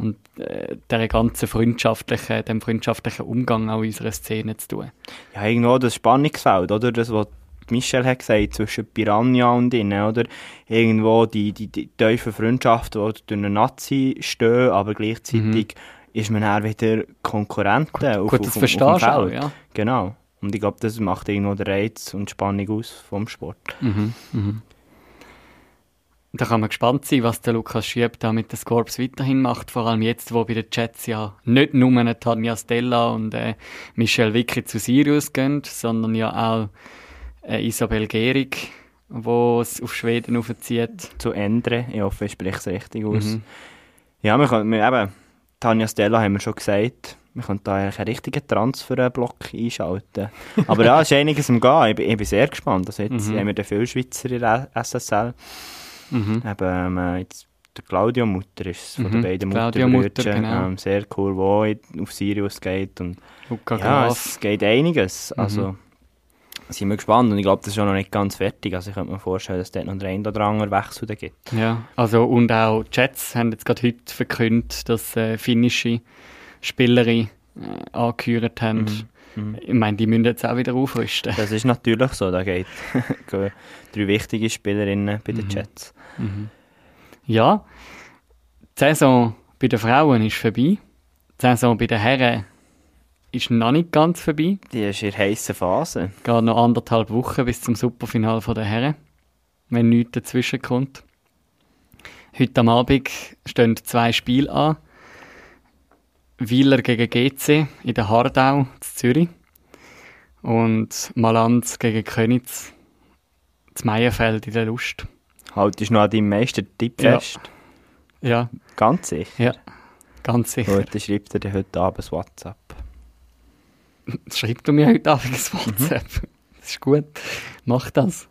und äh, der ganzen freundschaftlichen, dem freundschaftlichen Umgang auch in unserer Szene zu tun. Ja, irgendwo das Spannungsfeld, oder? Das, was Michel hat gesagt, zwischen Piranha und ihnen, oder? Irgendwo die, die, die tiefen Freundschaften, die durch einen Nazi stehen, aber gleichzeitig mhm. ist man dann wieder Konkurrenten gut, auf, gut, das auf, auf, auf Auch, ja. Genau. Und ich glaube, das macht irgendwo den Reiz und Spannung aus vom Sport. Mhm. Mhm. Da kann man gespannt sein, was der Lukas Schieb da mit den Scorps weiterhin macht. Vor allem jetzt, wo bei den Jets ja nicht nur eine Tanja Stella und äh, Michelle Vicky zu Sirius gehen, sondern ja auch äh, Isabel Gehrig, die es auf Schweden aufzieht. Zu Endre, ich hoffe, ich spreche es richtig aus. Mhm. Ja, wir können, wir, eben, Tanja Stella haben wir schon gesagt, wir können da eigentlich einen richtigen Transferblock einschalten. Aber ja, es ist einiges im Gehen. Ich, ich bin sehr gespannt. Also jetzt mhm. haben wir den viel Schweizer in der SSL. Mhm. Eben, ähm, jetzt der Claudio Mutter ist von mhm. den beiden Claudio Mutter, genau. ähm, sehr cool, wo auf Sirius geht. Und, Luca ja, Graf. es geht einiges. Mhm. Sind wir gespannt und ich glaube, das ist auch noch nicht ganz fertig. Also ich könnte mir vorstellen, dass es dort noch einen ein oder anderen Wechsel gibt. Ja, also und auch die Jets haben jetzt gerade heute verkündet, dass äh, finnische Spielerin äh, angehört haben. Mhm. Mhm. Ich meine, die müssen jetzt auch wieder aufrüsten. Das ist natürlich so, da geht drei wichtige Spielerinnen bei den mhm. Jets. Mhm. Ja, die Saison bei den Frauen ist vorbei. Die Saison bei den Herren ist noch nicht ganz vorbei. Die ist in heißen Phase. Geht noch anderthalb Wochen bis zum Superfinal der Herren, wenn nichts dazwischen kommt. Heute am Abend stehen zwei Spiele an. Wieler gegen GC in der Hardau, in Zürich. Und Malanz gegen Könitz, das Meierfeld in der Lust. Haltest du noch an deinem Meistertipp Ja. fest? Ja, Ganz sicher. ja, ganz sicher. Gut, dann schreibt er dir heute Abend WhatsApp. Schreib du mir heute Abend ein WhatsApp. Das ist gut. Mach das.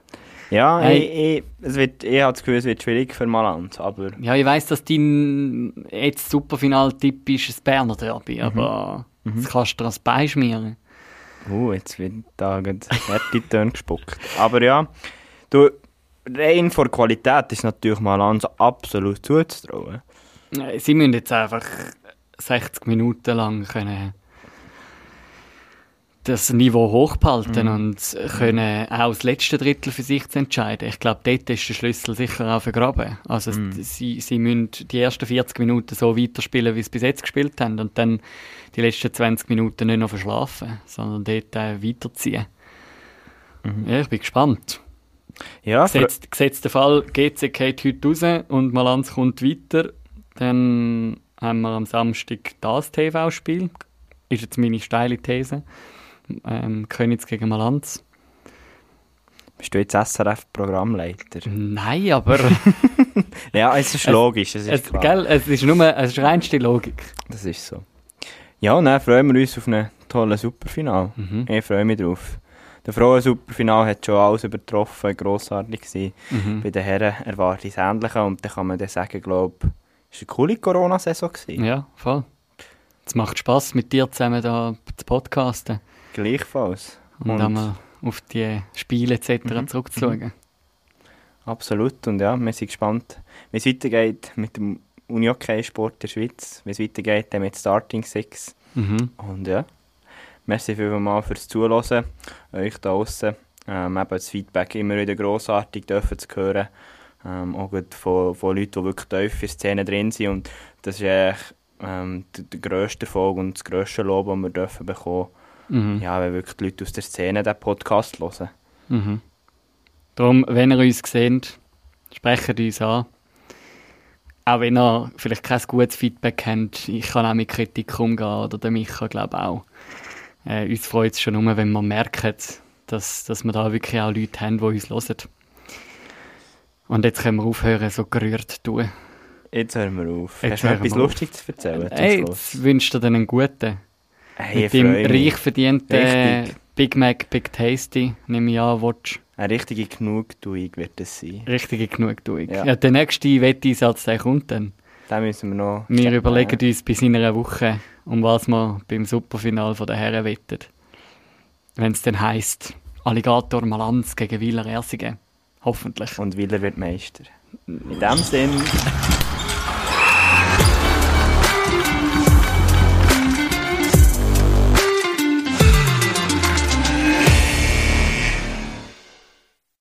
Ja, Hey. ich, ich, es wird, ich habe das Gefühl, es wird schwierig für Malanz, aber Ja, ich weiss, dass dein jetzt Superfinal-Tipp ist das Berner Derby, aber das kannst du dir als Bein schmieren. uh, jetzt wird da fertig Töne gespuckt. Aber ja, du, rein vor Qualität ist natürlich Malanz absolut zuzutrauen. Äh, Sie müssen jetzt einfach 60 Minuten lang können das Niveau hochhalten und können auch das letzte Drittel für sich zu entscheiden. Ich glaube, dort ist der Schlüssel sicher auch vergraben. Also es- sie, sie müssen die ersten 40 Minuten so weiterspielen, wie sie bis jetzt gespielt haben und dann die letzten 20 Minuten nicht noch verschlafen, sondern dort äh, weiterziehen. Ja, ich bin gespannt. Ja, Gesetzt, gesetzt der Fall, GC geht heute raus und Malanz kommt weiter, dann haben wir am Samstag das TV-Spiel. Ist jetzt meine steile These. Ähm, Königs gegen Malanz. bist du jetzt SRF-Programmleiter? Nein, aber Ja, es ist Es- logisch, es ist es, klar. gell, es ist nur es ist reinste Logik. Das ist so. Ja, und dann freuen wir uns auf einen tollen Superfinal. Mhm. Ich freue mich drauf. Der Frauen-Superfinal hat schon alles übertroffen, grossartig gewesen. Mhm. Bei den Herren erwarte ich das Ähnliche und dann kann man dann sagen, glaube es war eine coole Corona-Saison. Ja, voll. Es macht Spass mit dir zusammen da zu podcasten Gleichfalls. und, Und- einmal auf die Spiele etc. zurückzuschauen. Absolut. Und ja, wir sind gespannt, wie es weitergeht mit dem Unihockey-Sport der Schweiz, wie es weitergeht dann mit Starting Six. Mhm. Und ja, merci vielmals fürs Zuhören. Euch da draussen. Ähm, eben das Feedback immer wieder grossartig dürfen zu hören. Ähm, auch von, von Leuten, die wirklich tief in der Szene drin sind. Und das ist eigentlich ähm, der, der grösste Erfolg und das grösste Lob, das wir dürfen bekommen. Mhm. Ja, wenn wirklich die Leute aus der Szene diesen Podcast hören. Mhm. Darum, wenn ihr uns seht, sprecht uns an. Auch wenn ihr vielleicht kein gutes Feedback habt, ich kann auch mit Kritik umgehen, oder der Micha, glaube ich auch. Äh, uns freut es schon nur, wenn wir merken, dass, dass wir da wirklich auch Leute haben, die uns hören. Und jetzt können wir aufhören, so gerührt zu tun. Jetzt hören wir auf. Jetzt Hast du hören etwas. Lustiges zu erzählen? Hey, jetzt wünscht ihr dir einen guten. Hey, mit dem reich verdienten Richtig. Big Mac, Big Tasty, nehme ich an, willst Eine richtige Genugtuung wird es sein. richtige Genugtuung. Ja. Ja. der nächste Wetteinsatz, der kommt dann. Da müssen wir noch... Wir überlegen uns bis in einer Woche, um was wir beim Superfinal von der Herren wetten. Wenn es dann heisst, Alligator Malanz gegen Wieler Ersingen. Hoffentlich. Und Willer wird Meister. In dem Sinn...